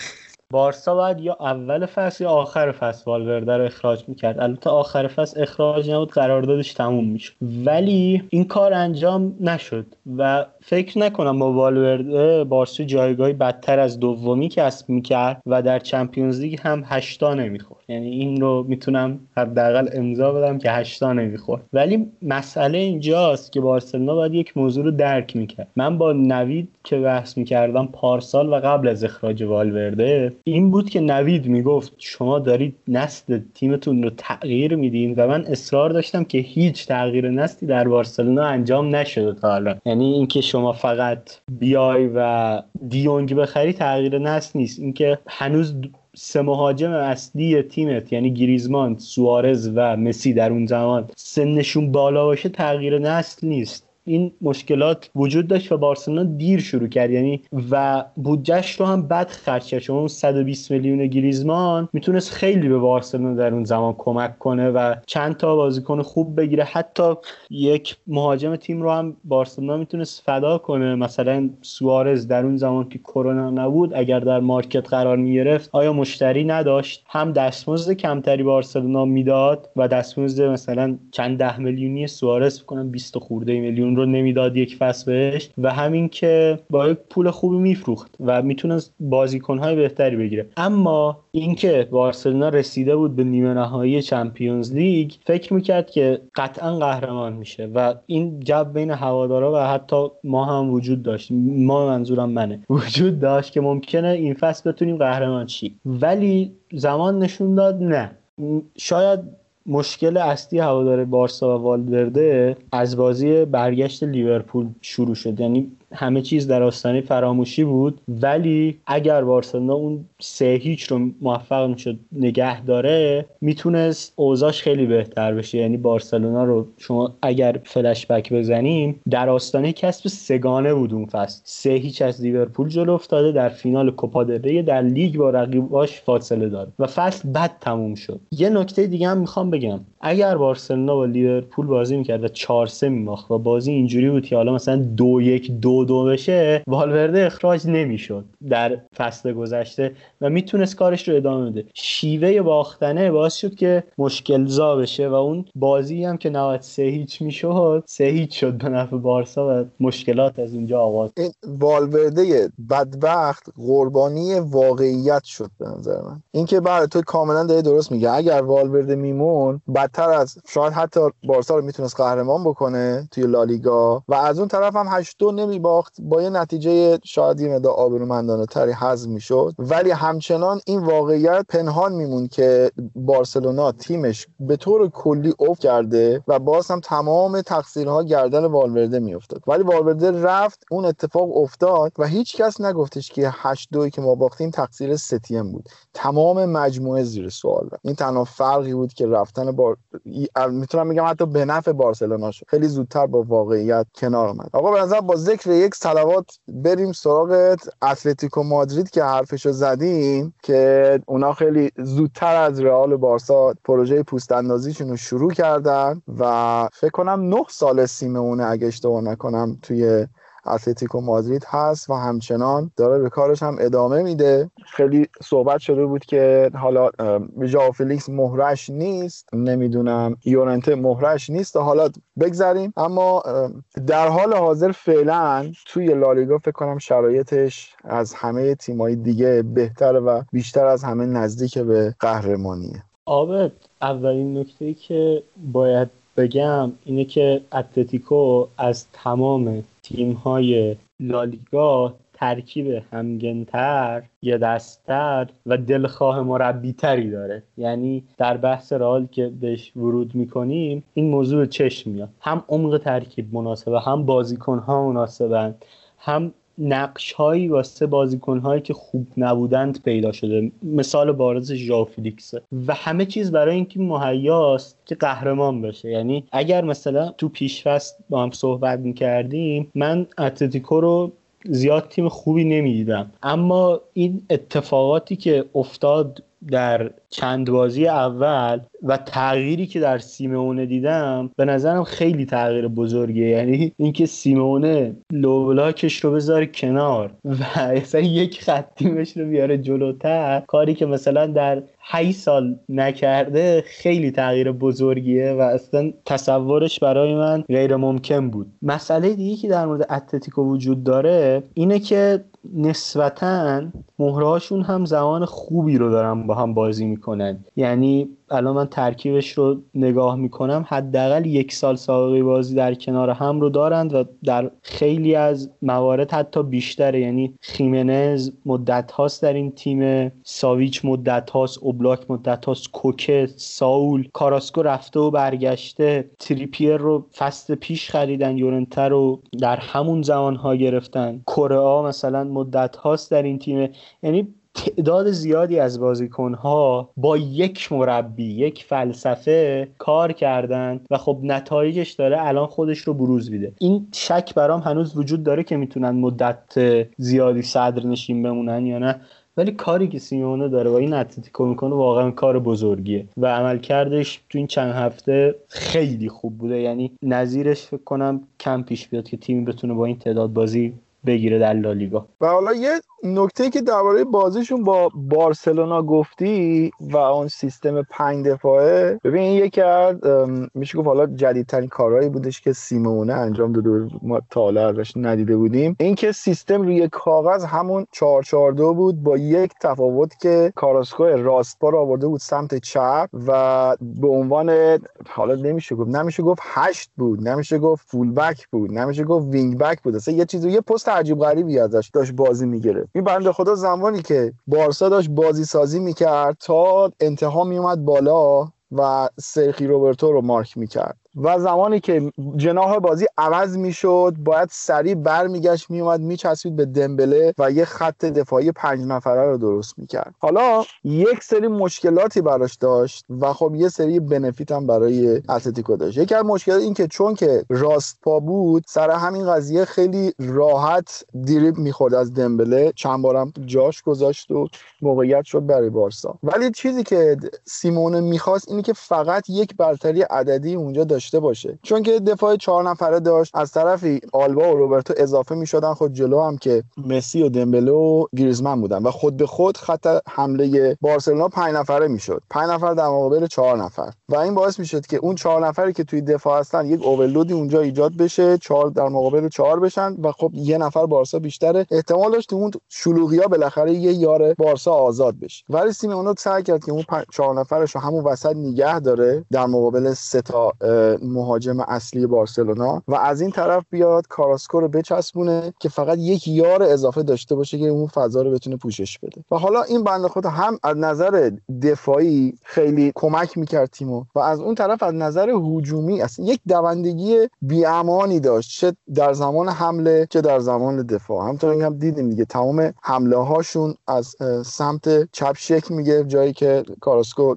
B: بارسا باید یا اول فصل یا آخر فصل والورده رو اخراج می‌کرد. البته آخر فصل اخراج نبود قراردادش تموم می‌شد. ولی این کار انجام نشد و فکر نکنم با والورده بارسا جایگاهی بدتر از دومی کسب می‌کرد و در چمپیونز لیگ هم هشتا نمی‌خورد. یعنی این رو می‌تونم حداقل امضا بدم که هشتا نمی‌خورد. ولی مسئله اینجاست که بارسلونا باید یک موضوع رو درک می‌کرد. من با نوید که بحث می‌کردم پارسال و قبل از اخراج والورده این بود که نوید می‌گفت شما دارید نسل تیمتون رو تغییر میدین و من اصرار داشتم که هیچ تغییر نسلی در بارسلونا انجام نشده تا حالا. یعنی اینکه شما فقط بیای و دیونگ بخری تغییر نسل نیست. اینکه هنوز سه مهاجم اصلی تیمت یعنی گریزمان، سوارز و مسی در اون زمان سنشون بالا باشه تغییر نسل نیست.
C: این مشکلات وجود داشت و بارسلونا دیر شروع کرد. یعنی و بودجهش رو هم بد خرج کرد. شما 120 میلیون گریزمان می‌تونست خیلی به بارسلونا در اون زمان کمک کنه و چند تا بازیکن خوب بگیره. حتی یک مهاجم تیم رو هم بارسلونا می‌تونست فدا کنه. مثلا سوارز در اون زمان که کرونا نبود اگر در مارکت قرار می‌گرفت آیا مشتری نداشت؟ هم دستمزد کمتری بارسلونا می‌داد و دستمزد مثلا چند ده میلیونی سوارز کنم 20 خورده میلیون رو نمی‌داد یک فصل بهش و همین که با یک پول خوبی میفروخت و می‌تونست بازیکنهای بهتری بگیره. اما اینکه بارسلونا رسیده بود به نیمه نهایی چمپیونز لیگ فکر می‌کرد که قطعا قهرمان میشه و این جب بین هوادارا و حتی ما هم وجود داشت. ما منظورم منه. وجود داشت که ممکنه این فصل بتونیم قهرمان شیم. ولی زمان نشون داد نه. شاید مشکل اصلی هوادار بارسا و والورده از بازی برگشت لیورپول شروع شد. یعنی همه چیز در آستانه فراموشی بود. ولی اگر بارسلونا اون سه هیچ رو موفق می‌شد نگه داره می‌تونست اوضاش خیلی بهتر بشه. یعنی بارسلونا رو شما اگر فلش بک بزنیم در آستانه کسب سگانه بود اون فصل. سه هیچ از لیورپول جلو افتاده در فینال کوپا در لیگ با رقیباش فاصله داره. و فصل بد تموم شد. یه نکته دیگه هم می‌خوام بگم. اگر بارسلونا با لیورپول بازی می‌کرد و 4 3 میماخت و بازی اینجوری بود که حالا مثلا دو یک دو دو بشه والورده اخراج نمی‌شد. در فصل گذشته و می‌تونست کارش رو ادامه بده. شیوه باختنه باعث شد که مشکل زا بشه و اون بازی هم که 93 هیچ می‌شد سه هیچ شد به نفع بارسا و مشکلات از اونجا آغاز
A: این والورده بدبخت قربانی واقعیت شد به نظر من. اینکه بعد تو کاملا داری درست میگه اگر والورده میمون بدتر از شاید حتی بارسا رو می‌تونست قهرمان بکنه توی لالیگا و از اون طرف هم 8 2 نمیباخت با یه نتیجه شاید یه مقدار آبرومندانه تری حذف می‌شد. ولی همچنان این واقعیت پنهان میمون که بارسلونا تیمش به طور کلی افت کرده و باز هم تمام تقصیرها گردن والورده میافتاد. ولی والورده رفت اون اتفاق افتاد و هیچ کس نگفتش که 8 2 که ما باختیم تقصیر ستیم بود. تمام مجموعه زیر سوال رفت. این تنها فرقی بود که رفتن بار... می‌تونم بگم حتی به نفع بارسلونا شد. خیلی زودتر با واقعیت کنار اومد. آقا به نظر با ذکر یک صلوات بریم سراغ اتلتیکو مادرید که حرفشو زدیم. که اونا خیلی زودتر از رئال بارسا پروژه پوست اندازیشون رو شروع کردن و فکر کنم نه سال سیمونه اگه اشتباه نکنم توی اتلتیکو مادرید هست و همچنان داره به کارش هم ادامه میده. خیلی صحبت شده بود که حالا ژائو فلیکس مهرش نیست. نمی‌دونم یورنته مهرش نیست. حالا بگذریم. اما در حال حاضر فعلا توی لالیگا فکر کنم شرایطش از همه تیمایی دیگه بهتره و بیشتر از همه نزدیک به قهرمانیه.
C: آبد اولین نکته که باید بگم اینه که اتلتیکو از تمام تیم های لالیگا ترکیب همگنتر یه دستتر و دلخواه مربی تری داره. یعنی در بحث رئال که بهش ورود می‌کنیم این موضوع چشم میاد. هم عمق ترکیب مناسبه هم بازیکن ها مناسبن هم نقش هایی واسه بازیکن هایی که خوب نبودند پیدا شده. مثال بارز ژاو و همه چیز برای اینکه مهیاست که قهرمان بشه. یعنی اگر مثلا تو پیشفست با هم صحبت می‌کردیم من اتلتیکو رو زیاد تیم خوبی نمی‌دیدم. اما این اتفاقاتی که افتاد در چند بازی اول و تغییری که در سیمونه دیدم به نظرم خیلی تغییر بزرگیه. یعنی اینکه سیمونه لوبلاکش رو بذاره کنار و اصلا یک خطیمش رو بیاره جلوتر کاری که مثلا در 8 سال نکرده خیلی تغییر بزرگیه و اصلا تصورش برای من غیر ممکن بود. مسئله دیگه که در مورد اتلتیکو وجود داره اینه که نسبتا مهرهاشون هم زمان خوبی رو دارن با هم بازی می‌کنن. یعنی الان من ترکیبش رو نگاه می‌کنم حداقل یک سال سابقه بازی در کنار هم رو دارند و در خیلی از موارد حتی بیشتره. یعنی خیمنز مدت هاست در این تیم ساویچ مدت هاست اوبلاک مدت هاست کوکه ساول کاراسکو رفته و برگشته. تریپیر رو فست پیش خریدن یورنتر رو در همون زمان ها گرفتن. کره مثلا مدت هاست در این تیم. یعنی تعداد زیادی از بازیکنها با یک مربی یک فلسفه کار کردن و خب نتایجش داره الان خودش رو بروز میده. این شک برام هنوز وجود داره که می‌تونن مدت زیادی صدر نشین بمونن یا نه. ولی کاری که سیمونه داره و این اتلتیکو می‌کنه واقعا کار بزرگیه و عملکردش تو این چند هفته خیلی خوب بوده. یعنی نظیرش فکر کنم کم پیش بیاد که تیمی بتونه با این تعداد بازی بگیره در لالیگا.
A: و حالا یه نکته که درباره بازیشون با بارسلونا گفتی و اون سیستم پنج دفاعه ببین این یکی از میشه گفت حالا جدیدترین کارهایی بودش که سیمونه انجام داده ما تا حالا ازش ندیده بودیم. اینکه سیستم روی کاغذ همون 442 بود با یک تفاوت که کاراسکو راستبار آورده بود سمت چپ و به عنوان حالا نمیشه گفت نمیشه گفت هشت بود نمیشه گفت فول بک بود نمیشه گفت وینگ بک بود اصلا یه چیزی یه پست عجیب غریبی ازش داشت بازی می‌گرفت. این بنده خدا زمانی که بارسا داشت بازی سازی می‌کرد تا انتها میومد بالا و سرخی روبرتو رو مارک می‌کرد. و زمانی که جناح بازی عوض می‌شد باید سریع برمیگشت میومد میچسبید به دمبله و یه خط دفاعی پنج نفره رو درست می‌کرد. حالا یک سری مشکلاتی براش داشت و خب یه سری بنفیت هم برای اتلتیکو داشت. یکی از مشکلات این که چون که راست پا بود سر همین قضیه خیلی راحت دیریب می‌خورد از دمبله. چند بارم جاش گذاشت و موقعیت شد برای بارسا. ولی چیزی که سیمونه می‌خواست اینه که فقط یک برتری عددی اونجا داشت. داشته باشه. چون که دفاع چهار نفره داشت از طرفی آلبا و روبرتو اضافه می‌شدن. خود جلو هم که مسی و دمبله و گریزمن بودن و خود به خود خط حمله بارسلونا پنج نفره می‌شد. پنج نفر در مقابل چهار نفر. و این باعث می‌شد که اون چهار نفری که توی دفاع هستن یک اوورلودی اونجا ایجاد بشه چهار در مقابل چهار بشن و خب یه نفر بارسا بیشتره. احتمال داشت اون شلوغیا بالاخره یه یار بارسا آزاد بشه. ولی سیمئونو سعی کرد که اون چهار نفرش رو همون وسط نگه داره. در مقابل سه تا مهاجم اصلی بارسلونا و از این طرف بیاد کاراسکو رو بچسبونه که فقط یک یار اضافه داشته باشه که اون فضا رو بتونه پوشش بده. و حالا این بنده خود هم از نظر دفاعی خیلی کمک می‌کرد تیمو و از اون طرف از نظر هجومی اصلا یک دوندگی بیامانی داشت چه در زمان حمله چه در زمان دفاع. همونطور هم دیدیم دیگه تمام حمله هاشون از سمت چپ شکل می‌گیره جایی که کاراسکو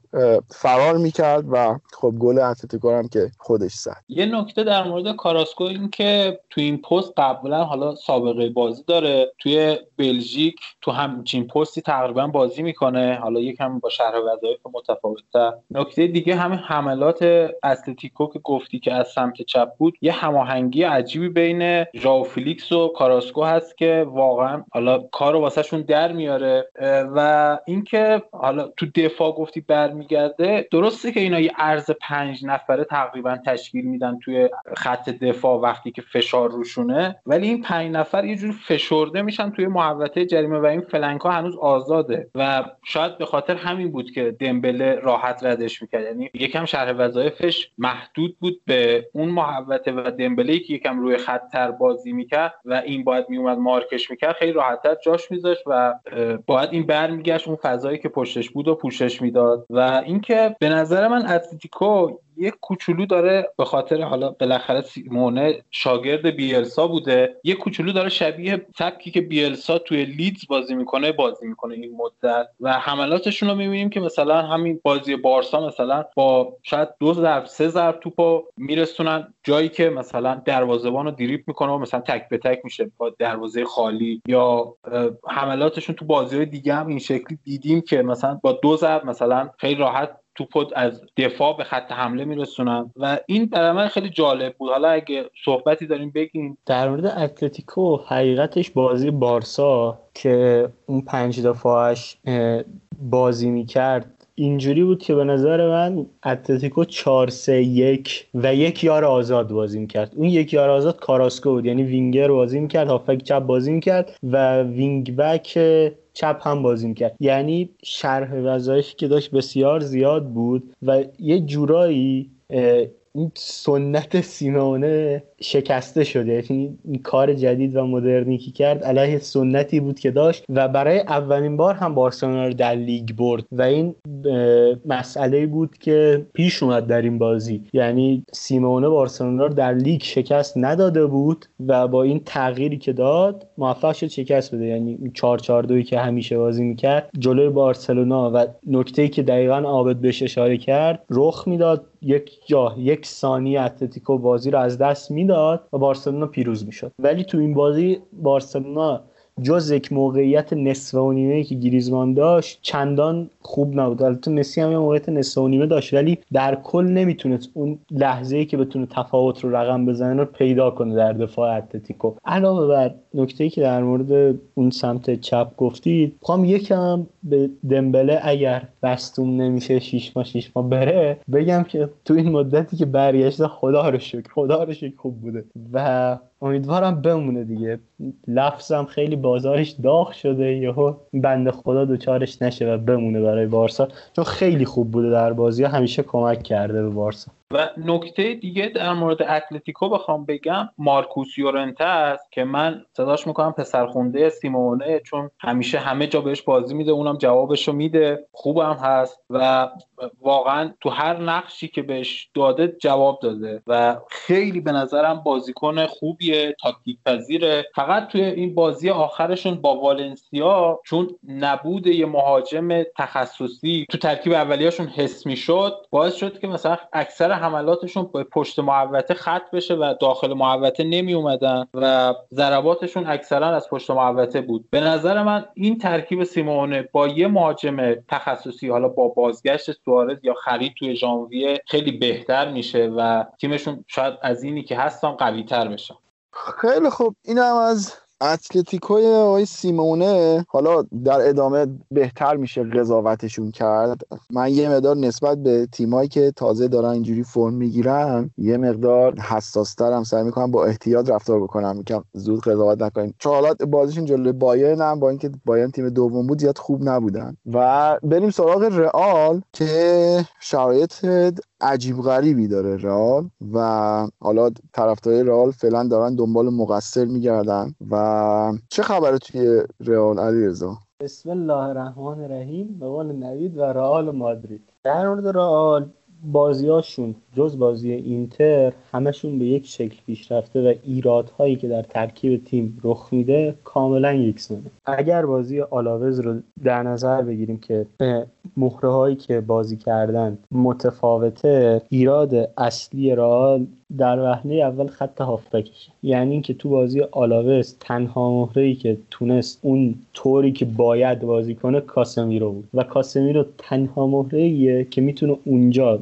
A: فرار می‌کرد و خب گل اتلتیکو هم که خودش زد.
B: یه نکته در مورد کاراسکو این که تو این پست قبلا حالا سابقه بازی داره. توی بلژیک تو همچین پستی تقریبا بازی می‌کنه. حالا یکم با شرح وظایف متفاوتتر. نکته دیگه همین حملات اتلتیکو که گفتی که از سمت چپ بود یه هماهنگی عجیبی بین ژاو فیلیکس و کاراسکو هست که واقعا حالا کارو واسهشون در میاره. و اینکه حالا تو دفاع گفتی برمیگرده درسته که اینا یه ارز پنج نفره تقریبا تشکیل میدن توی خط دفاع وقتی که فشار روشونه. ولی این پنج نفر یه جور فشرده میشن توی محوطه جریمه و این فلنک ها هنوز آزاده. و شاید به خاطر همین بود که دمبله راحت ردش می‌کرد. یعنی یکم شرح وظایفش محدود بود به اون محوطه و دمبله که یکم روی خطر بازی می‌کرد و این باید میومد مارکش می‌کرد. خیلی راحتتر جاش میذاشت و باید این برمیگشت اون فضایی که پشتش بود و پوشش می‌داد. و اینکه به نظر من اتلتیکو یه کوچولو داره به خاطر حالا بالاخره سیمونه شاگرد بیلسا بوده. یه کوچولو داره شبیه سبکی که بیلسا توی لیدز بازی می‌کنه بازی می‌کنه این مدت. و حملاتشون رو می‌بینیم که مثلا همین بازی بارسا مثلا با شاید دو ضرب سه ضرب توپو میرسونن. جایی که مثلا دروازه‌بان رو دریپ می‌کنه و مثلا تک به تک میشه با دروازه خالی. یا حملاتشون تو بازی دیگه هم این شکلی دیدیم که مثلا با دو ضرب مثلا خیلی راحت توپو از دفاع به خط حمله میرسونن. و این برای من خیلی جالب بود. حالا اگه صحبتی داریم بگیم
C: در مورد اتلتیکو حقیقتش بازی بارسا که اون پنج دفاعش بازی می‌کرد اینجوری بود که به نظر من اتلتیکو 4 3 1 و یک یار آزاد بازی می‌کرد. اون یک یار آزاد کاراسکو بود یعنی وینگر بازی می‌کرد هافبک چپ بازی می‌کرد و wing back چپ هم بازی می‌کرد. یعنی شرح وظایفی که داشت بسیار زیاد بود و یه جورایی این سنت سیمونه شکسته شده یعنی این کار جدید و مدرنی که کرد علیه سنتی بود که داشت و برای اولین بار هم بارسلونا رو در لیگ برد و این مسئله بود که پیش اومد در این بازی. یعنی سیمونه بارسلونا رو در لیگ شکست نداده بود و با این تغییری که داد موفق شد شکست بده. یعنی 4 4 2 که همیشه بازی می‌کرد جلوی بارسلونا و نکته که دقیقا عابد بهش اشاره کرد رخ می‌داد. یک جا یک ثانیه اتلتیکو بازی رو از دست می‌داد و بارسلونا پیروز می‌شد. ولی تو این بازی بارسلونا جز یک موقعیت نصف و نیمه که گریزمان داشت چندان خوب نبود. البته مسی هم یه موقعیت نصف و نیمه داشت ولی در کل نمی‌تونست اون لحظه ای که بتونه تفاوت رو رقم بزنه رو پیدا کنه در دفاع اتلتیکو. علاوه بر نکته ای که در مورد اون سمت چپ گفتید می‌خوام یکم به دمبله اگر بستون نمیشه شیش ماه شیش ماه بره بگم که تو این مدتی که برگشته خدا رو شکر خدا رو شکر خوب بوده و امیدوارم بمونه دیگه. لفظم خیلی بازارش داغ شده یهو بنده خدا دوچارش نشه و بمونه برای بارسا. چون خیلی خوب بوده در بازی همیشه کمک کرده به بارسا.
B: و نکته دیگه در مورد اتلتیکو بخوام بگم مارکوس یورنته است که من صداش می‌کنم پسرخونده سیمونه چون همیشه همه جا بهش بازی میده اونم جوابشو میده. خوبم هست و واقعا تو هر نقشی که بهش داده جواب داده و خیلی به نظرم بازیکن خوبیه تاکتیک پذیره. فقط توی این بازی آخرشون با والنسیا چون نبود یه مهاجم تخصصی تو ترکیب اولیاشون حس می‌شد باعث شد که مثلا اکثر حملاتشون پشت محوطه خط بشه و داخل محوطه نمی اومدن و ضرباتشون اکثرا از پشت محوطه بود. به نظر من این ترکیب سیمونه با یه مهاجم تخصصی حالا با بازگشت سوارز یا خرید توی ژانویه خیلی بهتر میشه و تیمشون شاید از اینی که هستن قوی تر بشن.
A: خیلی خوب. این از اتلتیکوی آقای سیمونه حالا در ادامه بهتر میشه قضاوتشون کرد. من یه مقدار نسبت به تیمایی که تازه دارن اینجوری فرم می‌گیرن یه مقدار حساسترم سعی می‌کنم با احتیاط رفتار بکنم. میگم زود قضاوت نکنیم چون حالا بازیشون جلوی بایرن هم با اینکه بایرن تیم دوم بود زیاد خوب نبودن. و بریم سراغ رئال که شرایط عجیب غریبی داره رئال و حالا طرفدارای رئال فعلا دارن دنبال مقصر میگردن و چه خبره توی رئال علیرضا؟
C: بسم الله الرحمن الرحیم. به قول نوید و رئال مادرید. در مورد رئال بازیاشون جز بازی اینتر همشون به یک شکل پیش رفته و ایرادهایی که در ترکیب تیم رخ میده کاملا یکسانه. اگر بازی آلاوز رو در نظر بگیریم که مهره هایی که بازی کردن متفاوته ایراد اصلی رئال در وهله اول خط هافبکش. یعنی اینکه تو بازی آلاوز تنها مهره ای که تونست اون طوری که باید بازی کنه کاسمیرو بود. و کاسمیرو تنها مهره که می‌تونه اونجا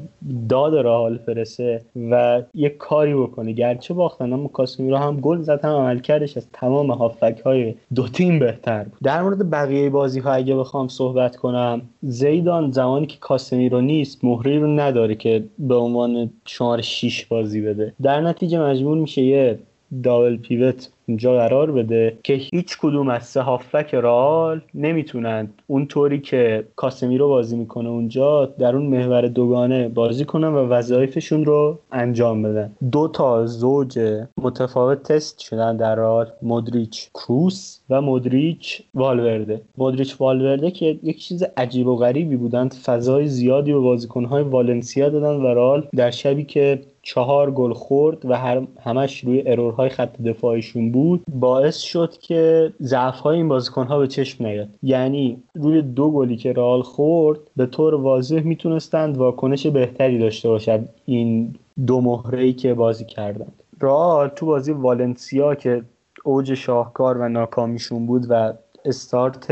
C: داد رئال فرسه و یه کاری بکنه. گرچه باختن اما کاسمیرو هم گل زد هم عملکردش از تمام هافبک های دو تیم بهتر بود. در مورد بقیه بازی ها اگه بخوام صحبت کنم زیدان زمانی که کاسمیرو نیست مهره رو نداره که به عنوان شماره 6 بازی بده. در نتیجه مجبور میشه یه دابل پیوت اونجا قرار بده که هیچ کدوم از سه هافک رال نمی‌تونن اونطوری که کاسمی رو بازی می‌کنه اونجا در اون محور دوگانه بازی کنن و وظایفشون رو انجام بدن. دو تا زوج متفاوت تست شدن در رال مدریچ کروس و مدریچ والورده. مدریچ والورده که یک چیز عجیب و غریبی بودن فضای زیادی به بازیکنهای والنسیا دادن و رال در شبی که چهار گل خورد و هر همش روی ارورهای خط دفاعشون بود. باعث شد که ضعف های این بازیکن ها به چشم نیاد. یعنی روی دو گلی که رئال خورد به طور واضح می‌تونستند واکنش بهتری داشته باشد این دو مهره ای که بازی کردند. رئال تو بازی والنسیا که اوج شاهکار و ناکامیشون بود و استارت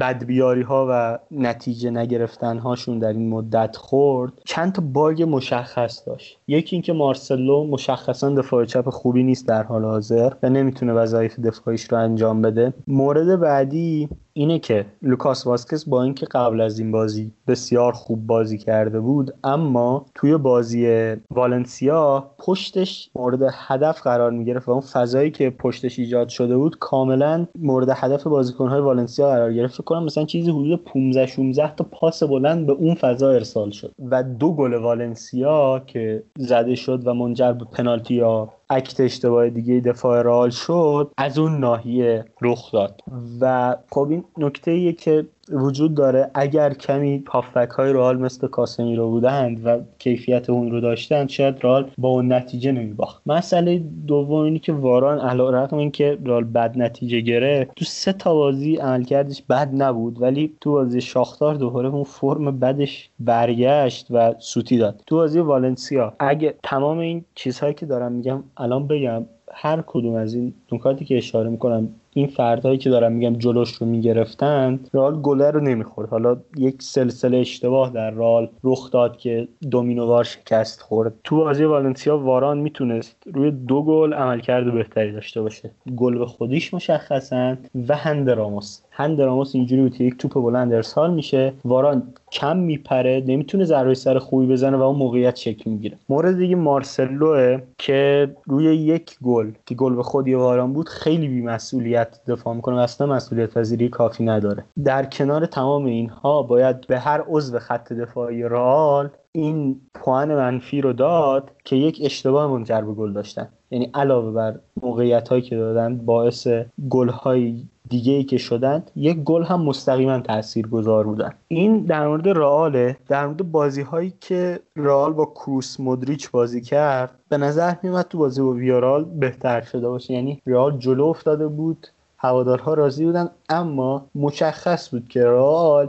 C: بدبیاری ها و نتیجه نگرفتن هاشون در این مدت خورد چند تا bug مشخص داشت. یکی اینکه مارسلو مشخصا دفاع چپ خوبی نیست در حال حاضر و نمی‌تونه وظایف دفاعیش رو انجام بده. مورد بعدی اینه که لوکاس واسکس با اینکه قبل از این بازی بسیار خوب بازی کرده بود اما توی بازی والنسیا پشتش مورد هدف قرار می‌گرفت و اون فضایی که پشتش ایجاد شده بود کاملا مورد هدف بازیکنهای والنسیا قرار گرفت. فکر کنم مثلا چیزی حدود 15 16 تا پاس بلند به اون فضا ارسال شد. و دو گل والنسیا که زده شد و منجر به پنالتی یا اکت اشتباه دیگه دفاع رال شد از اون ناحیه رخ داد. و خب این نکته که وجود داره. اگر کمی هافبک های رئال مثل کاسمیرو بودند و کیفیت اون رو داشتند شاید رئال با اون نتیجه نمیباخت. مسئله دوم اینی که واران علیرغم اینکه رئال بد نتیجه گرفت تو سه تا بازی عملکردش بد نبود ولی تو بازی شاختار دوباره اون فرم بدش برگشت و سوتی داد. تو بازی والنسیا اگه تمام این چیزهایی که دارم میگم الان بگم هر کدوم از این نکاتی که اشاره می‌کنم این فردهایی که دارم میگم جلوش رو می‌گرفتند رال گله رو نمی‌خورد. حالا یک سلسله اشتباه در رال رخ داد که دومینووار شکست خورد. تو بازی والنسیا واران می‌تونست روی دو گل عملکرد بهتری داشته باشه. گل به خودیش مشخصا و هند راموس. هند راموس اینجوری بود یک توپ بلند ارسال میشه. واران کم میپره نمی‌تونه ضربه سر خوبی بزنه و اون موقعیت شکل می‌گیره. مورد دیگه مارسلوه که روی یک گل که گل به خودی واران بود خیلی بیمسئولیت دفاع می‌کنه و اصلا مسئولیت پذیری کافی نداره. در کنار تمام اینها باید به هر عضو خط دفاعی رئال این پوان منفی رو داد که یک اشتباه منجر به گل داشتن. یعنی علاوه بر موقعیت هایی که دادن باعث گل های دیگه ای که شدند یک گل هم مستقیما تأثیر گذار بودن. این در مورد رئاله. در مورد بازی هایی که رئال با کروس مدریچ بازی کرد به نظر میومد تو بازی با ویارال بهتر شده باشه. یعنی رئال جلو افتاده بود هوادارها راضی بودن اما مشخص بود که رئال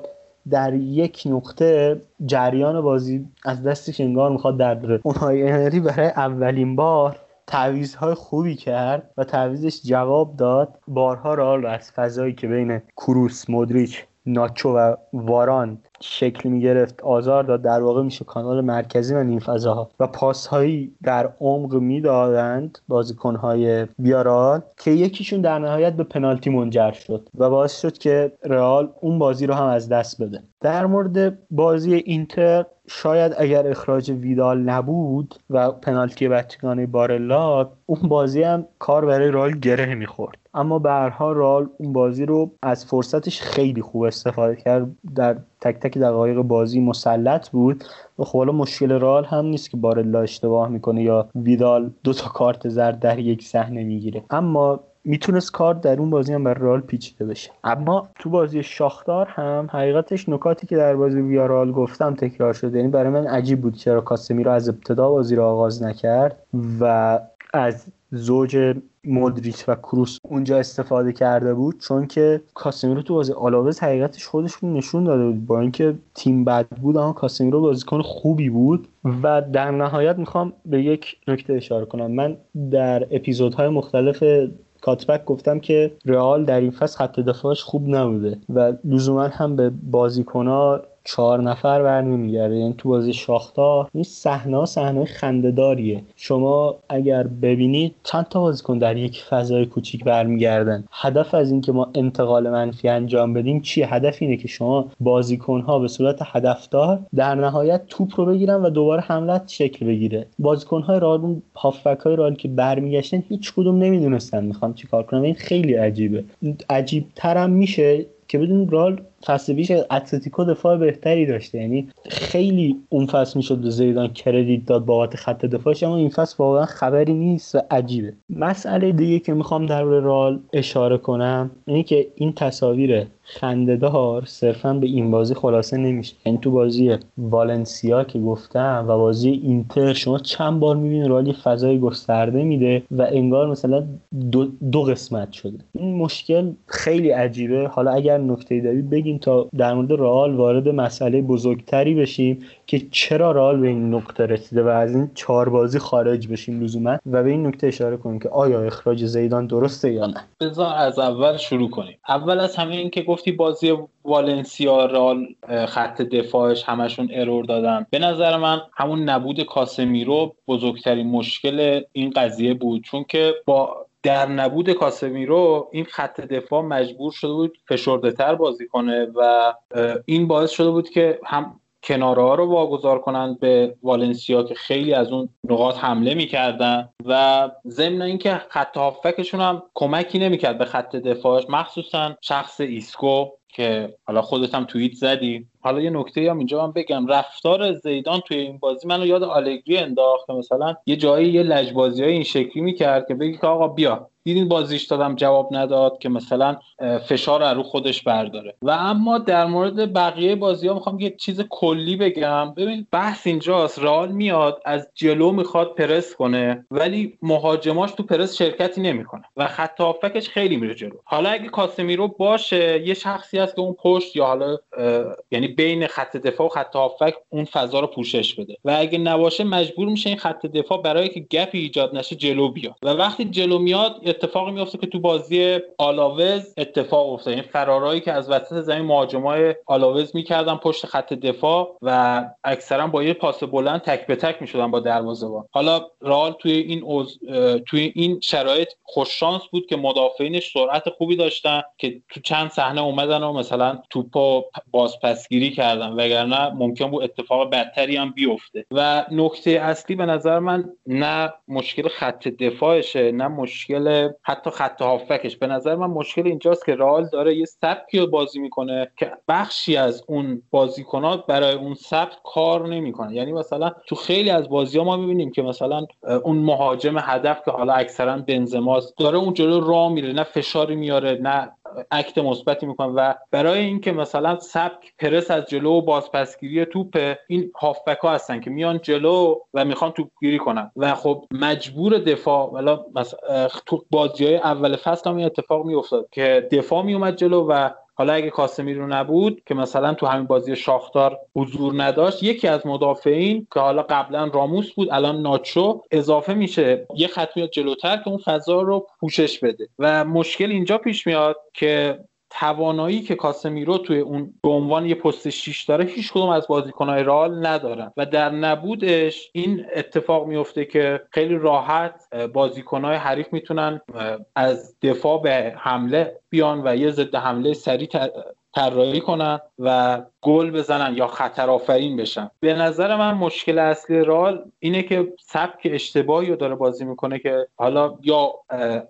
C: در یک نقطه جریان بازی از دستش انگار می‌خواد در بره اونهای برای اولین بار تعویزهای خوبی کرد و تعویزش جواب داد. بارها رئال از فضایی که بین کروس مودریچ ناچو و واران شکل می گرفت آزار داد. در واقع میشه کانال مرکزی و نیم فضاها و پاسهایی در عمق می‌دادند بازیکنهای بیارال که یکیشون در نهایت به پنالتی منجر شد و باعث شد که رئال اون بازی رو هم از دست بده. در مورد بازی اینتر شاید اگر اخراج ویدال نبود و پنالتی بچگانه بارلا اون بازی هم کار برای رال گره می‌خورد. اما به رال اون بازی رو از فرصتش خیلی خوب استفاده کرد. در تک تک دقایق بازی مسلط بود. و خب حالا مشکل رال هم نیست که بارلا اشتباه می‌کنه یا ویدال دو تا کارت زرد در یک صحنه می‌گیره. اما می‌تونست کار در اون بازی هم بر رال پیچیده بشه. اما تو بازی شاختار هم حقیقتش نکاتی که در بازی ویارال گفتم تکرار شده. یعنی برای من عجیب بود چرا کاسمی رو از ابتدا بازی رو آغاز نکرد و از زوج مودریچ و کروس اونجا استفاده کرده بود چون که کاسمیرو تو بازی آلاوز حقیقتش خودشون نشون داده بود با اینکه تیم بد بود اما کاسمیرو بازیکن خوبی بود و در نهایت می‌خوام به یک نکته اشاره کنم. من در اپیزودهای مختلف کاتبک گفتم که رئال در این فصل خط دفاعش خوب نبوده و لزوما هم به بازیکنها چهار نفر بر نمیگرده یعنی تو بازی شاختا این صحنه صحنه خندهداریه. شما اگر ببینید چند تا بازیکن در یک فضای کوچیک برمیگردن؟ هدف از اینکه ما انتقال منفی انجام بدیم چیه؟ هدف اینه که شما بازیکن ها به صورت هدفدار در نهایت توپ رو بگیرن و دوباره حملت شکل بگیره. بازیکن های رال هافبک های رال که برمیگشتن هیچ کدوم نمی‌دونستن می‌خوان چیکار کنن این خیلی عجیبه. عجیب ترم میشه که بدون رال فصل پیش اتلتیکو دفاع بهتری داشته. یعنی خیلی اون فصل می‌شد به زیدان کردیت داد بابت خط دفاعش اما این فصل واقعا خبری نیست و عجیبه. مسئله دیگه که می‌خوام در رال اشاره کنم اینه که این تصاویر خندهدار صرفا به این بازی خلاصه نمیشه. یعنی تو بازی والنسیا که گفتم و بازی اینتر شما چند بار می‌بینید رالی فضای گسترده میده و انگار مثلا دو, دو قسمت شده. این مشکل خیلی عجیبه. حالا اگر نکته دارید بگیم تا در مورد رئال وارد مسئله بزرگتری بشیم که چرا رئال به این نقطه رسیده و از این چهار بازی خارج بشیم لزوما و به این نکته اشاره کنیم که آیا اخراج زیدان درسته یا نه.
B: بذار از اول شروع کنیم. اول از همه این که گفتی بازی والنسیا رال خط دفاعش همشون ارور دادن. به نظر من همون نبود کاسمیرو بزرگترین مشکل این قضیه بود. چون که با در نبود کاسمیرو این خط دفاع مجبور شده بود فشرده تر بازی کنه و این باعث شده بود که هم کناره ها رو واگذار کنند به والنسیا که خیلی از اون نقاط حمله می‌کردن و ضمن اینکه خط هافبکشون هم کمکی نمی‌کرد به خط دفاعش. مخصوصا شخص ایسکو که حالا خودت هم توییت زدی. حالا یه نکته هم اینجا من بگم. رفتار زیدان توی این بازی منو یاد آلگری انداخت. مثلا یه جایی یه لجبازی های این شکلی می‌کرد که بگی که آقا بیا. دیدین بازیش دادم جواب نداد که مثلا فشار رو خودش برداره. و اما در مورد بقیه بازی ها می‌خوام یه چیز کلی بگم. ببین بحث اینجاست. رال میاد از جلو می‌خواد پرس کنه ولی مهاجماش تو پرس شرکتی نمی‌کنه. و خط خیلی میره جلو. حالا اگه کاسمیرو باشه یه شخصی هست که اون پشت یا حالا یعنی بین خط دفاع و خط هافک اون فضا رو پوشش بده. و اگه نباشه مجبور میشه این خط دفاع برای که گپی ایجاد نشه جلو بیاد. و وقتی جلو میاد اتفاقی میفته که تو بازی آلاوز اتفاق افتاد. این فرارایی که از وسط زمین مهاجمای آلاوز می‌کردن پشت خط دفاع و اکثرا با یه پاس بلند تک به تک می‌شدن با دروازه‌بان. حالا رئال توی این اوز... توی این شرایط خوش شانس بود که مدافعینش سرعت خوبی داشتن که تو چند صحنه اومدن و مثلا توپو بازپسگیری کردن وگرنه ممکن بود اتفاق بدتری هم بیفته. و نکته اصلی به نظر من نه مشکل خط دفاعشه نه مشکل حتی خط هافکش. به نظر من مشکل اینجاست که رئال داره یه سبکی رو بازی می‌کنه که بخشی از اون بازیکنات برای اون سبک کار نمی‌کنه. یعنی مثلا تو خیلی از بازی ها ما می‌بینیم که مثلا اون مهاجم هدف که حالا اکثرا بنزماست داره اون جلو راه میره نه فشاری میاره نه اکت مثبتی می‌کنه و برای اینکه مثلا سبک پرس از جلو و بازپسگیری توپ این هافبک ها هستن که میان جلو و می‌خوان توپ گیری کنن. و خب مجبور دفاع ولی تو بازی های اول فصل هم این اتفاق میافتاد که دفاع میومد جلو و حالا اگه رو نبود که مثلا تو همین بازی شاختار حضور نداشت یکی از مدافعین که حالا قبلا راموس بود الان ناچو اضافه میشه. یه خط میاد جلوتر که اون فضا رو پوشش بده. و مشکل اینجا پیش میاد که توانایی که کاسمیرو توی اون به عنوان یه پست 6 داره هیچ کدوم از بازیکنهای رال ندارن. و در نبودش این اتفاق میفته که خیلی راحت بازیکنهای حریف می‌تونن از دفاع به حمله بیان و یه ضد حمله سریع طراحی کنن و گل بزنن یا خطر آفرین بشن. به نظر من مشکل اصلی رال اینه که سبک اشتباهی رو داره بازی می‌کنه که حالا یا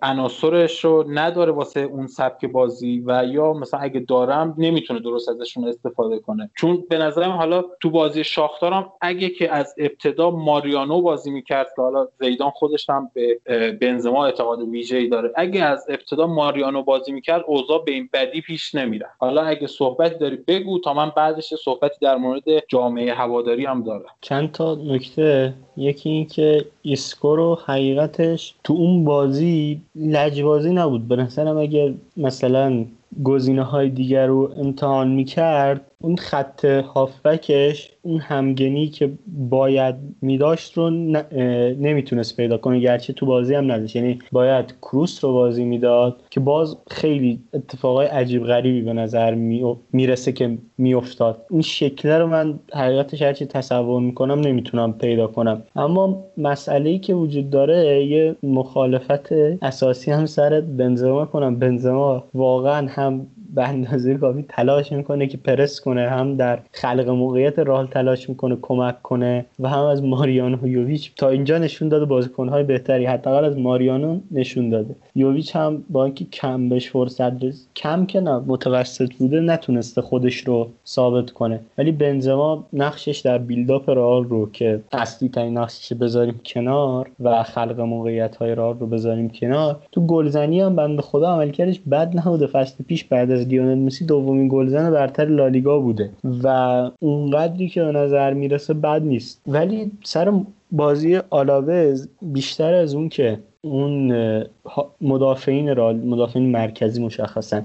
B: عناصرش رو نداره واسه اون سبک بازی و یا مثلا اگه داره نمی‌تونه درست ازشون استفاده کنه. چون به نظرم حالا تو بازی شاختارم اگه که از ابتدا ماریانو بازی می‌کرد که حالا زیدان خودش هم به بنزما اعتقاد ویژه‌ای داره. اگه از ابتدا ماریانو بازی می‌کرد اوضاع به این بدی پیش نمیره حالا اگه صحبتی داری بگو تا من بعدش صحبتی در مورد جامعه هواداری هم داره
C: چند تا نکته. یکی این که ایسکو رو حقیقتش تو اون بازی لجبازی نبود. به نظرم اگر مثلا گزینه های دیگر رو امتحان می‌کرد اون خط هافبکش اون همگنی که باید میداشت رو نمی‌تونست پیدا کنه. گرچه تو بازی هم نداشت. یعنی باید کروس رو بازی می‌داد که باز خیلی اتفاقای عجیب غریبی به نظر می‌رسه که میافتاد. این شکله رو من حقیقتش هرچی تصور می‌کنم نمی‌تونم پیدا کنم. اما مسئله ای که وجود داره یه مخالفت اساسی هم سر بنزما کنم. بنزما واقعا هم به اندازه کافی تلاش می‌کنه که پرس کنه هم در خلق موقعیت رال تلاش می‌کنه کمک کنه و هم از ماریانو یوویچ تا اینجا نشون داده بازیکنهای بهتری حداقل از ماریانو نشون داده. یوویچ هم با اینکه کم بهش فرصت رس... کم که نه متوسط بوده نتونسته خودش رو ثابت کنه. ولی بنزما نقشش در بیلداپ رال رو که اصلی ترین نقشش بذاریم کنار و خلق موقعیت های رال رو بذاریم کنار تو گلزنی هم بنده خدا عملکردش بد نبوده. فصل پیش بعد از لیونل مسی دومین گلزن برتر لالیگا بوده و اونقدری که به نظر می‌رسه بد نیست. ولی سر بازی آلاوز بیشتر از اون که اون مدافعین رال مدافعین مرکزی مشخصا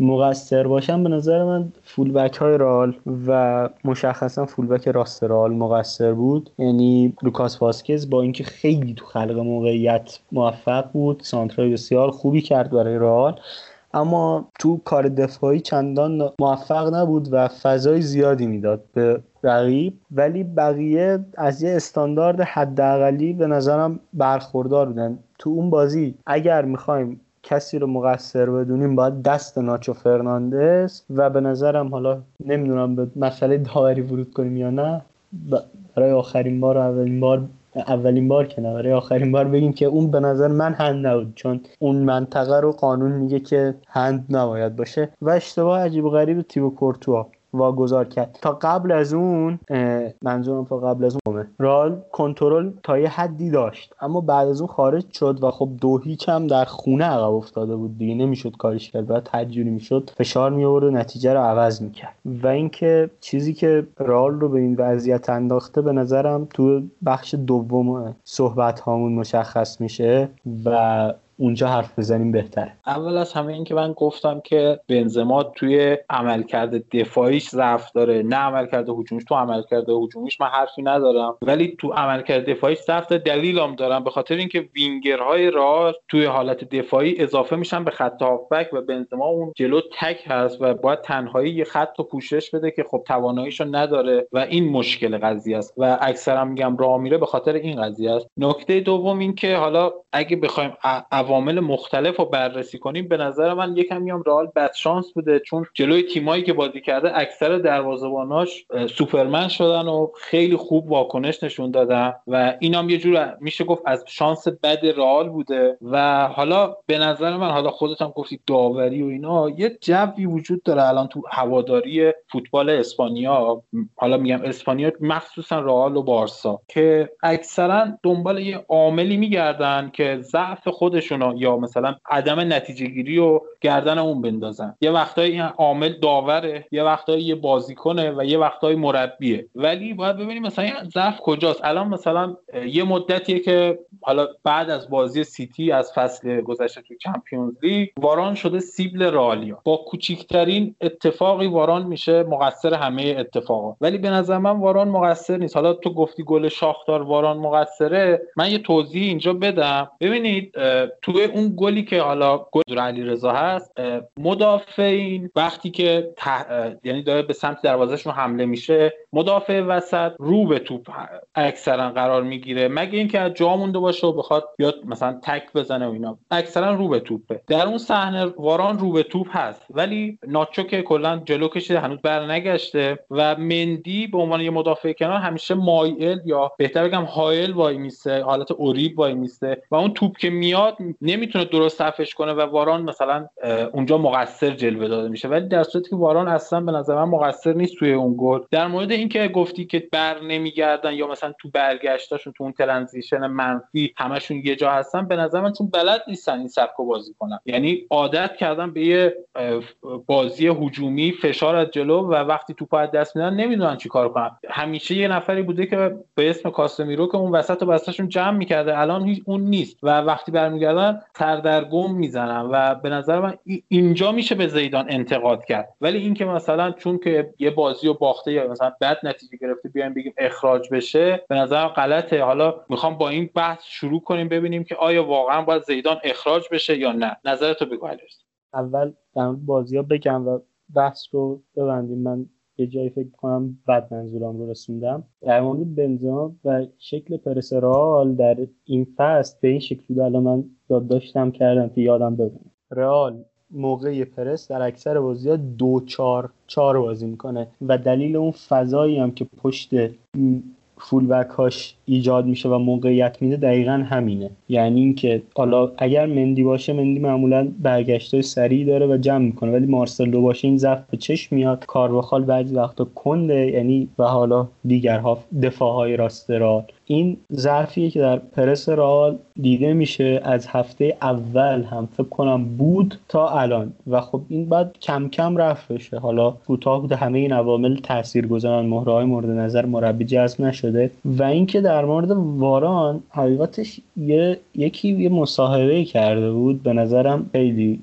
C: مقصر باشن به نظر من فولبک های رال و مشخصا فولبک راست رال مقصر بود. یعنی لوکاس واسکز با اینکه خیلی تو خلق موقعیت موفق بود سانترای بسیار خوبی کرد برای رال اما تو کار دفاعی چندان موفق نبود و فضای زیادی می‌داد. به رقیب ولی بقیه از یه استاندارد حداقلی به نظرم برخوردار بودن. تو اون بازی اگر می‌خوایم کسی رو مقصر بدونیم باید دست ناچو فرناندز و به نظرم حالا نمی‌دونم به مسئله داوری ورود کنیم یا نه برای آخرین بار و اولین بار اولین بار که نه آخرین بار بگیم که اون به نظر من هند نبود چون اون منطقه رو قانون میگه که هند نباید باشه. و اشتباه عجیب و غریب تیبو کورتوا. واگذار کرد. تا قبل از اون منظورم تا قبل از اون رال کنترل تا یه حدی داشت. اما بعد از اون خارج شد و خب دو هیچ هم در خونه عقب افتاده بود دیگه. نمی‌شد کارش کرد. بعد تجوری می‌شد. فشار می و نتیجه رو عوض می‌کرد. و اینکه چیزی که رال رو به این وضعیت انداخته به نظرم تو بخش دوم صحبت هامون مشخص میشه و اونجا حرف بزنیم بهتره.
B: اول از همه این که من گفتم که بنزما توی عملکرد دفاعیش ضعف داره. نه عملکرد هجومیش تو عملکرد هجومیش من حرفی ندارم. ولی تو عملکرد دفاعیش ضعف داره دلیلم دارم. به خاطر اینکه وینگرهای راه توی حالت دفاعی اضافه میشن به خط هافبک و بنزما اون جلو تک هست و باید تنهایی یه خط رو پوشش بده که خب تواناییشو نداره و این مشکل قضیه است. و اکثرا میگم راه میره به خاطر این قضیه است. نکته دوم این که حالا اگه بخوایم عوامل مختلف رو بررسی کنیم به نظر من یکم میام رئال بد شانس بوده چون جلوی تیمایی که بازی کرده اکثر دروازه‌باناش سوپرمن شدن و خیلی خوب واکنش نشون دادن و اینام یه جور میشه گفت از شانس بد رئال بوده و حالا به نظر من حالا خودت هم گفتی داوری و اینا یه جوی وجود داره الان تو هواداری فوتبال اسپانیا. حالا میگم اسپانیا مخصوصا رئال و بارسا که اکثرا دنبال یه عاملی میگردن که ضعف خودشون یا مثلا عدم نتیجه گیری و گردن اون بندازن. یه وقتایی این عامل داوره یه وقتایی یه بازیکنه و یه وقتایی مربیه. ولی باید ببینیم مثلا ضعف کجاست. الان مثلا یه مدتیه که حالا بعد از بازی سیتی از فصل گذشته تو چمپیونز لیگ واران شده سیبل رالیا با کوچیکترین اتفاقی واران میشه مقصر همه اتفاقا. ولی به نظر من واران مقصر نیست. حالا تو گفتی گل شاختار واران مقصره. من یه توضیح اینجا بدم. ببینید توی اون گلی که حالا گل علی رضا هست مدافعین وقتی که یعنی داره به سمت دروازهشون حمله میشه مدافع وسط رو به توپ اکثرا قرار می‌گیره. مگه اینکه از جا مونده باشه و بخواد بیاد مثلا تک بزنه و اینا. اکثرا رو به توپه. در اون صحنه واران رو به توپ هست. ولی ناچو که کلا جلو کشیده هنوز بر نگشته و مندی به عنوان یه مدافع کنار همیشه مایل یا بهتر بگم حائل وای میسته حالت اوریب وای میسته و اون توپ که میاد نمی‌تونه درست صفش کنه و واران مثلا اونجا مقصر جلوه داده میشه. ولی در صورتی که واران اصلا به نظر من مقصر نیست توی اون گل. در مورد اینکه گفتی که بر نمیگردن یا مثلا تو برگشتاشون تو اون ترانزیشن منفی همشون یه جا هستن به نظر من چون بلد نیستن این سبکو بازی کنن. یعنی عادت کردن به یه بازی هجومی فشار از جلو و وقتی توپ از دست میدن نمی‌دونن چی کار کنن. همیشه یه نفری بوده که به اسم کاسمیرو که اون وسط و بستشون جمع می‌کرده. الان هیچ اون نیست. و وقتی برمیگردن سردرگم می‌زنن و به نظر من اینجا میشه به زیدان انتقاد کرد. ولی اینکه مثلا چون که یه بازی رو باخته یا مثلا بد نتیجه گرفته بیایم بگیم اخراج بشه به نظر غلطه. حالا می‌خوام با این بحث شروع کنیم ببینیم که آیا واقعا باید زیدان اخراج بشه یا نه. نظرتو بگو
C: اول در بازی ها بگم و بحث رو ببندیم. من یه جایی فکر کنم بد منظورم رو رسوندم. در مورد بنزما و شکل پرسرال در این فصل به این شکل بوده الان من داشتم کردم که یادم ببینم. رئال موقع پرس در اکثر بازی ها دو چار چار بازی می‌کنه و دلیل اون فضایی هم که پشت فول هاش ایجاد میشه و موقعیت میده دقیقا همینه. یعنی اینکه حالا اگر مندی باشه مندی معمولا برگشت سریع داره و جمع می‌کنه. ولی مارسلو باشه این ضعف به چشم میاد. کارواخال بعضی وقتا کنده یعنی و حالا دیگرها دفاع های راست این ظرفیه که در پرس رئال دیده میشه. از هفته اول هم فکر کنم بود تا الان. و خب این بعد کم کم رفت بشه. حالا کوتاه بوده. همه این عوامل تاثیر گذارن مهره های مورد نظر مربی جذب نشده. و اینکه در مورد واران حقیقتش یه یکی یه مصاحبه کرده بود. به نظرم خیلی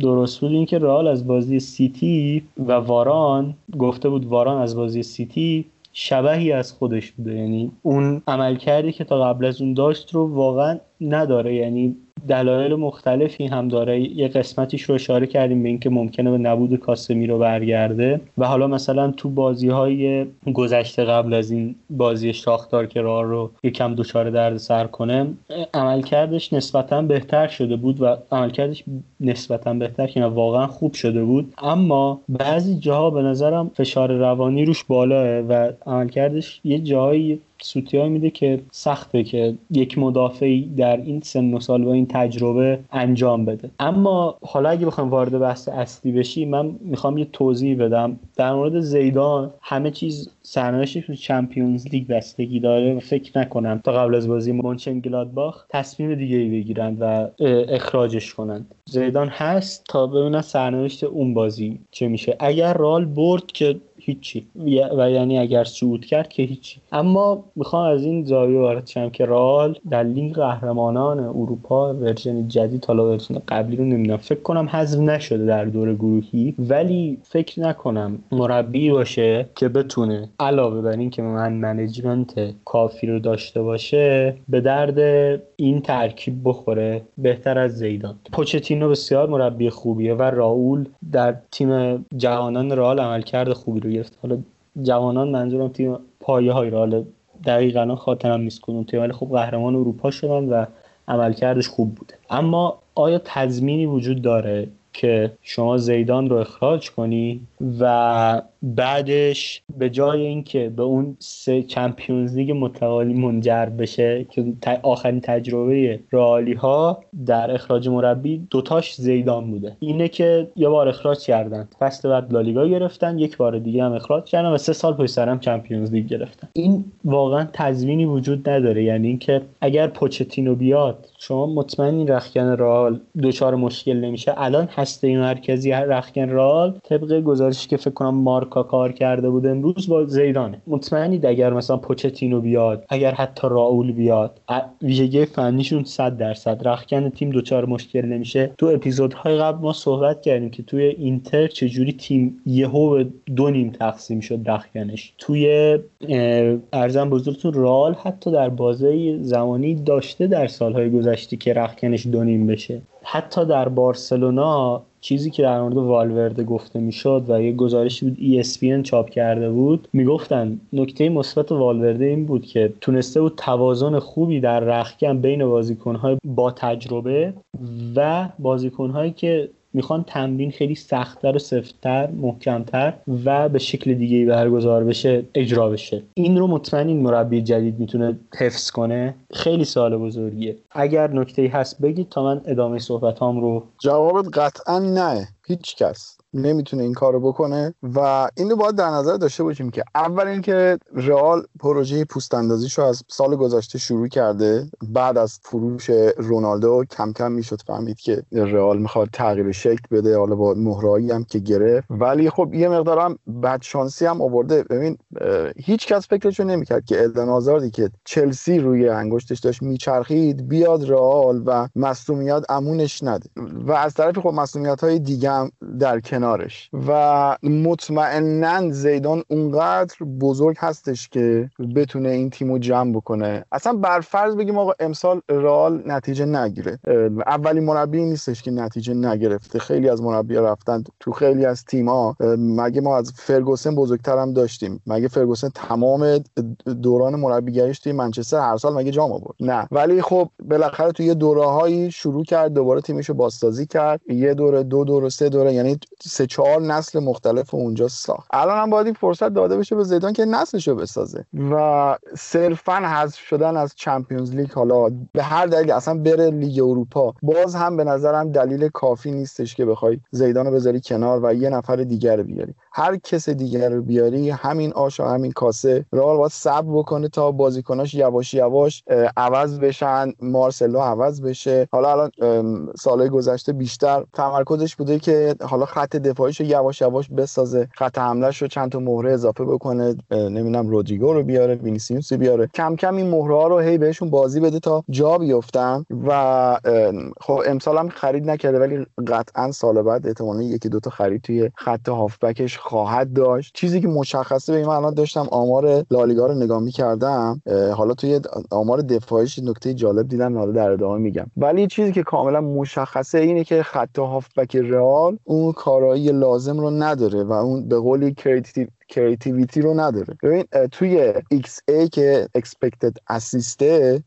C: درست بود. اینکه رئال از بازی سیتی و واران گفته بود واران از بازی سیتی شبهی از خودش بوده. یعنی اون عملکردی که تا قبل از اون داشت رو واقعا نداره. یعنی دلایل مختلفی هم داره. یه قسمتیش رو اشاره کردیم به اینکه ممکنه به نبود کاسمی رو برگرده. و حالا مثلا تو بازی های گذشته قبل از این بازی شاختار که راه رو یکم دچار درد سر کنه عملکردش نسبتا بهتر شده بود و عملکردش نسبتا بهتر که واقعا خوب شده بود. اما بعضی جاها به نظرم فشار روانی روش بالاه و عملکردش یه جایی سوتیای میده که سخته که یک مدافعی در این سن و سال با این تجربه انجام بده. اما حالا اگه بخوام وارد بحث اصلی بشی من می‌خوام یه توضیح بدم. در مورد زیدان همه چیز سرنوشتش تو Champions League بستگی داره. و فکر نکنم تا قبل از بازی مونچن گلادباخ تصمیم دیگه ای بگیرند و اخراجش کنند. زیدان هست تا ببینن سرنوشت اون بازی چه میشه. اگر رئال برد که هیچی. و یعنی اگر صعود کرد که هیچی. اما می‌خوام از این زاویه وارد شم که رئال در لیگ قهرمانان اروپا version جدید حالا version قبلی رو نمی‌دونم فکر کنم حذف نشده در دور گروهی. ولی فکر نکنم مربی باشه که بتونه علاوه بر این که man management کافی رو داشته باشه به درد این ترکیب بخوره. بهتر از زیدان. پوچتینو بسیار مربی خوبیه و راول در تیم جوانان رئال عملکرد خوبی رو گرفت. حالا جوانان منظورم تیم پایه های رئال دقیقا خاطرم نیست کنون تیم ولی خوب قهرمان اروپا شدن و عملکردش خوب بوده. اما آیا تضمینی وجود داره که شما زیدان رو اخراج کنی؟ و بعدش به جای اینکه به اون سه چمپیونز لیگ متوالی منجر بشه که آخرین تجربه رئالی ها در اخراج مربی دوتاش زیدان بوده. اینه که یه بار اخراج کردن. فصل بعد لالیگا گرفتن یک بار دیگه هم اخراج کردن و سه سال پشت سرم چمپیونز لیگ گرفتن. این واقعا تضمینی وجود نداره. یعنی اینکه اگر پوچتینو بیاد شما مطمئن این رخکن رال دچار مشکل نمیشه؟ الان هسته مرکزی رخکن رال طبق گزارشی که فکر کنم مارکا کار کرده بود امروز با زیدانه. مطمئنید اگر مثلا پوچتینو بیاد اگر حتی راول بیاد ویژگی فنیشون 100 درصد رخکن تیم دچار مشکل نمیشه. تو اپیزودهای قبل ما صحبت کردیم که توی اینتر چجوری تیم یهو به دو نیم تقسیم شد رخکنش. توی ارزم بزرگتون رال حتی در بازه زمانی داشته در سالهای گذشته که رخکنش دو نیم بشه. حتی در بارسلونا چیزی که در مورد والورده گفته می‌شد و یه گزارشی بود ESPN چاپ کرده بود می‌گفتن نکته مثبت والورده این بود که تونسته بود توازن خوبی در رخکن بین بازیکنهای با تجربه و بازیکنهایی که می‌خوان تمرین خیلی سختتر و سفتتر محکمتر و به شکل دیگه برگزار بشه اجرا بشه. این رو مطمئن این مربی جدید می‌تونه حفظ کنه. خیلی سال بزرگیه. اگر نکته هست بگید تا من ادامه صحبت هم رو
A: جوابت قطعا نه. هیچ کس. نمی‌تونه این کارو بکنه و اینو باید در نظر داشته باشیم که اول اینکه رئال پروژه پوست رو از سال گذشته شروع کرده. بعد از فروش رونالدو کم کم می‌شد فهمید که رئال می‌خواد تغییر شکل بده. حالا با مهرایی هم که گرفت. ولی خب یه مقدارم بد شانسی هم آورده. ببین هیچ کس فکرشو نمی‌کرد که ادن آزاردی که چلسی روی انگشتش داشت میچرخید بیاد رئال و مصونیت امونش نده. و از طرف خب مصونیت های دیگه هم در کنارش. و مطمئنا زیدان اونقدر بزرگ هستش که بتونه این تیمو جمع بکنه. اصلا بر فرض بگیم آقا امسال رئال نتیجه نگیره. اولین مربی نیستش که نتیجه نگرفته. خیلی از مربی رفتن تو خیلی از تیم‌ها. مگه ما از فرگوسن بزرگتر هم داشتیم؟ مگه فرگوسن تمام دوران مربیگریش توی منچستر هر سال مگه جام آورد؟ نه. ولی خب بالاخره توی دوره‌هایی شروع کرد دوباره تیمشو بازسازی کرد. یه دوره دو دوره سه دوره یعنی سه چهار نسل مختلف اونجا ساخت. الان هم باید این فرصت داده بشه به زیدان که نسلش رو بسازه. و صرفا حذف شدن از Champions League حالا به هر دلیل اصلا بره لیگ اروپا باز هم به نظرم دلیل کافی نیستش که بخوای زیدان رو بذاری کنار و یه نفر دیگر رو بیاری. هر کس دیگر رو بیاری همین آش و همین کاسه. رئال باید صبر بکنه تا بازیکناش یواش یواش عوض بشن مارسلو عوض بشه. حالا الان سالهای گذشته بیشتر تمرکزش بوده که حالا خط دفاعیشو یواش یواش بسازه خط حملهش رو چند تا مهره اضافه بکنه نمی‌دونم رودریگو رو بیاره وینیسیوس بیاره. کم کم این مهره ها رو هی بهشون بازی بده تا جا بیفتن و خب امسال هم خرید نکرده ولی قطعا سال بعد احتمالاً یکی دو تا خرید توی خط هافبکش خواهد داشت. چیزی که مشخصه به من الان داشتم آمار لالیگا رو نگاه می‌کردم حالا توی آمار دفاعیش نکته جالب دیدم حالا در ادامه میگم. ولی چیزی که کاملا مشخصه اینه که خط هافبک رئال اون کارایی لازم رو نداره و اون به قولی کریتیویتی رو نداره. ببین توی XA که expected اسیسته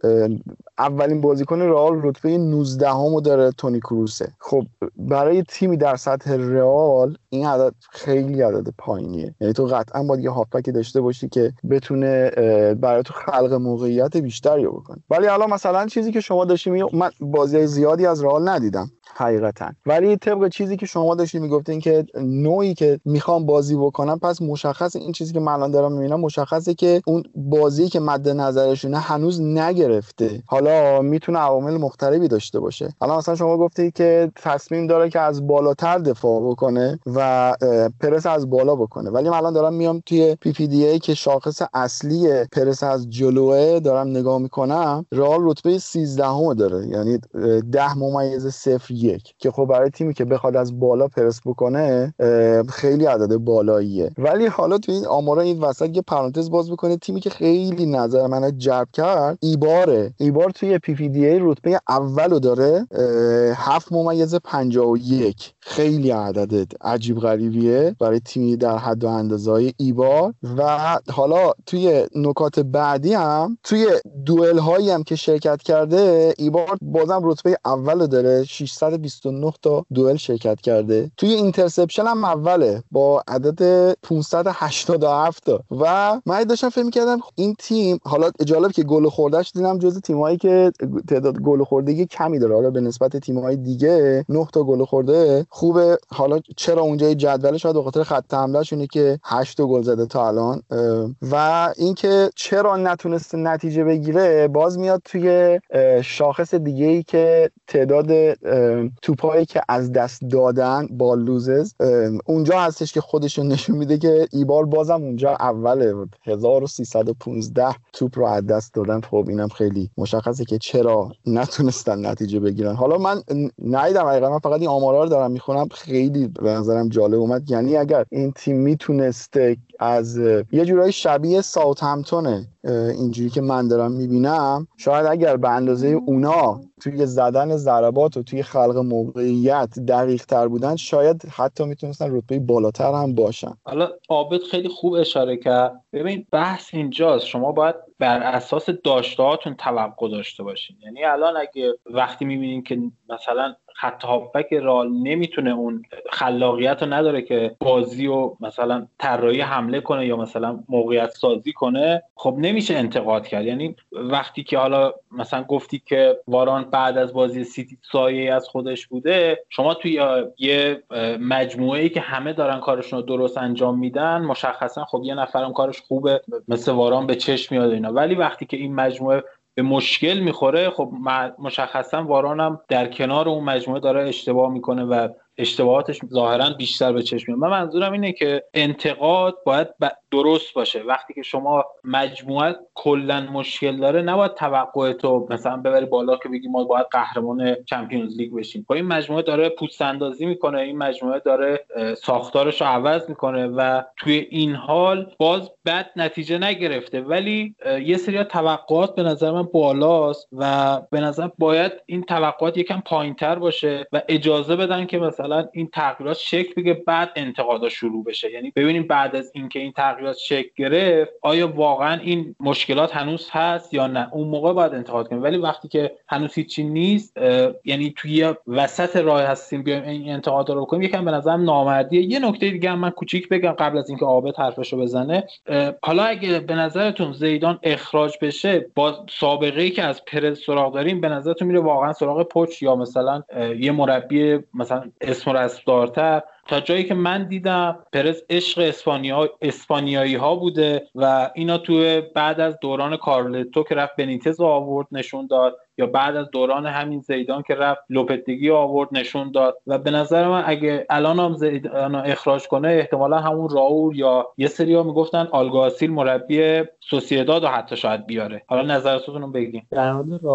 A: اولین بازیکن رئال رتبه 19 همو داره تونی کروسه. خب برای تیمی در سطح رئال این عدد خیلی عدد پایینیه. یعنی تو قطعا باید یه هافبک داشته باشی که بتونه برای تو خلق موقعیت بیشتری بکنه. ولی الان مثلا چیزی که شما داشتی من بازی زیادی از رئال ندیدم حقیقتا. ولی طبق چیزی که شما داشتی می‌گفتین که نوعی که می‌خوام بازی بکنم پس مشخص این چیزی که من الان دارم می‌بینم مشخصه که اون بازی که مد نظرشونه هنوز نگرفته. حالا می‌تونه عوامل مختلفی داشته باشه. حالا مثلا شما گفتی که تصمیم داره که از بالاتر دفاع بکنه و پرس از بالا بکنه. ولی من الان دارم میام توی PPDA که شاخص اصلی پرس از جلوئه دارم نگاه می‌کنم رئال رتبه 13 داره. یعنی 10 ممیز 0 یک. که خب برای تیمی که بخواد از بالا پرس بکنه خیلی عدد بالاییه. ولی حالا تو این آمارا این وسط یه پرانتز باز بکنم. تیمی که خیلی نظر من جلب کرد ایباره. ایبار توی PPDA رتبه اولو داره. هفت ممیز 51 خیلی عدد عجیب غریبیه برای تیمی در حد و اندازه ایبار. و حالا توی نکات بعدی هم توی دوئل هایی هم که شرکت کرده ایبار بازم رتبه اول داره. 629 تا دوئل شرکت کرده. توی اینترسپشن هم اوله. با عدد 587 تا و من داشتم فکر کردم این تیم حالا جالب که گل خوردهش دیدم جز تیمایی که تعداد گل خوردگی کمی داره. حالا به نسبت تیم‌های دیگه 9 تا گل خورده خوبه. حالا چرا اونجای جدول شاید به خاطر خط حملهشونه که 8 تا گل زده تا الان. و اینکه چرا نتونسته نتیجه بگیره باز میاد توی شاخص دیگه ای که تعداد توپایی که از دست دادن با لوزز اونجا هستش که خودشون نشون میده که ایبار بازم اونجا اوله 1315 توپ رو از دست دادن. خب اینم خیلی مشخصه که چرا نتونستن نتیجه بگیرن. حالا من نیدم حقیقتا من فقط این آمارا رو دارم می‌خونم. خیلی به نظرم جالب اومد. یعنی اگر این تیم می‌تونسته از یه جورایی شبیه ساوت همتونه اینجوری که من دارم می‌بینم شاید اگر به اندازه اونا توی زدن ضربات و توی خلق موقعیت دقیق تر بودن شاید حتی می‌تونستن رتبه بالاتر هم باشن.
B: حالا عابد خیلی خوب اشاره کرد. ببین بحث اینجاست. شما باید بر اساس داشته توقع داشته باشین. یعنی الان اگه وقتی می‌بینین که مثلا خط هافبک رال نمی‌تونه اون خلاقیت رو نداره که بازی و مثلا طراحی حمله کنه یا مثلا موقعیت سازی کنه خب نمیشه انتقاد کرد. یعنی وقتی که حالا مثلا گفتی که واران بعد از بازی سیتی سایه از خودش بوده شما توی یه مجموعه ای که همه دارن کارشون رو درست انجام میدن مشخصا خب یه نفرم کارش خوبه مثل واران به چشم میاد اینا. ولی وقتی که این مجموعه به مشکل می‌خوره خب مشخصا وارانم در کنار اون مجموعه داره اشتباه می‌کنه و اشتباهاتش ظاهرا بیشتر به چشم میاد. من منظورم اینه که انتقاد باید درست باشه. وقتی که شما مجموعه کلا مشکل داره نباید توقع تو مثلا ببری بالا که بگی ما باید قهرمان چمپیونز لیگ بشیم. خب این مجموعه داره پوست اندازی می‌کنه این مجموعه داره ساختارش رو عوض می‌کنه و توی این حال باز بد نتیجه نگرفته. ولی یه سری توقعات به نظر من بالاست و به نظر باید این توقعات یکم پایینتر باشه و اجازه بدن که مثلا مثلا این تغییرات شکل بگه بعد انتقادا شروع بشه. یعنی ببینیم بعد از اینکه این تغییرات شکل گرفت آیا واقعا این مشکلات هنوز هست یا نه؟ اون موقع باید انتقاد کنیم. ولی وقتی که هنوز هیچی نیست یعنی توی وسط راه هستیم بیایم این انتقاد رو کنیم یکم به نظرم نامردیه. یه نکته دیگه من کوچیک بگم قبل از اینکه عابد حرفشو بزنه. حالا اگه به نظرتون زیدان اخراج بشه با سابقه ای که از پرز سراغ داریم به نظرتون میره واقعا سراغ پچ یا مثلا یه مربی مثلا اسم رسمدارتر تا جایی که من دیدم پرز عشق اسپانیا اسپانیایی ها بوده و اینا تو بعد از دوران کارلتو که رفت بنیتز آورد نشون داد یا بعد از دوران همین زیدان که رفت لوپتگی آورد نشون داد. و به نظر من اگه الان هم زیدان اخراج کنه احتمالا همون راول یا یه سری ها می‌گفتن آلگاسیل مربی سوسیداد حتی شاید بیاره. حالا نظرتون رو بگیم
C: در مورد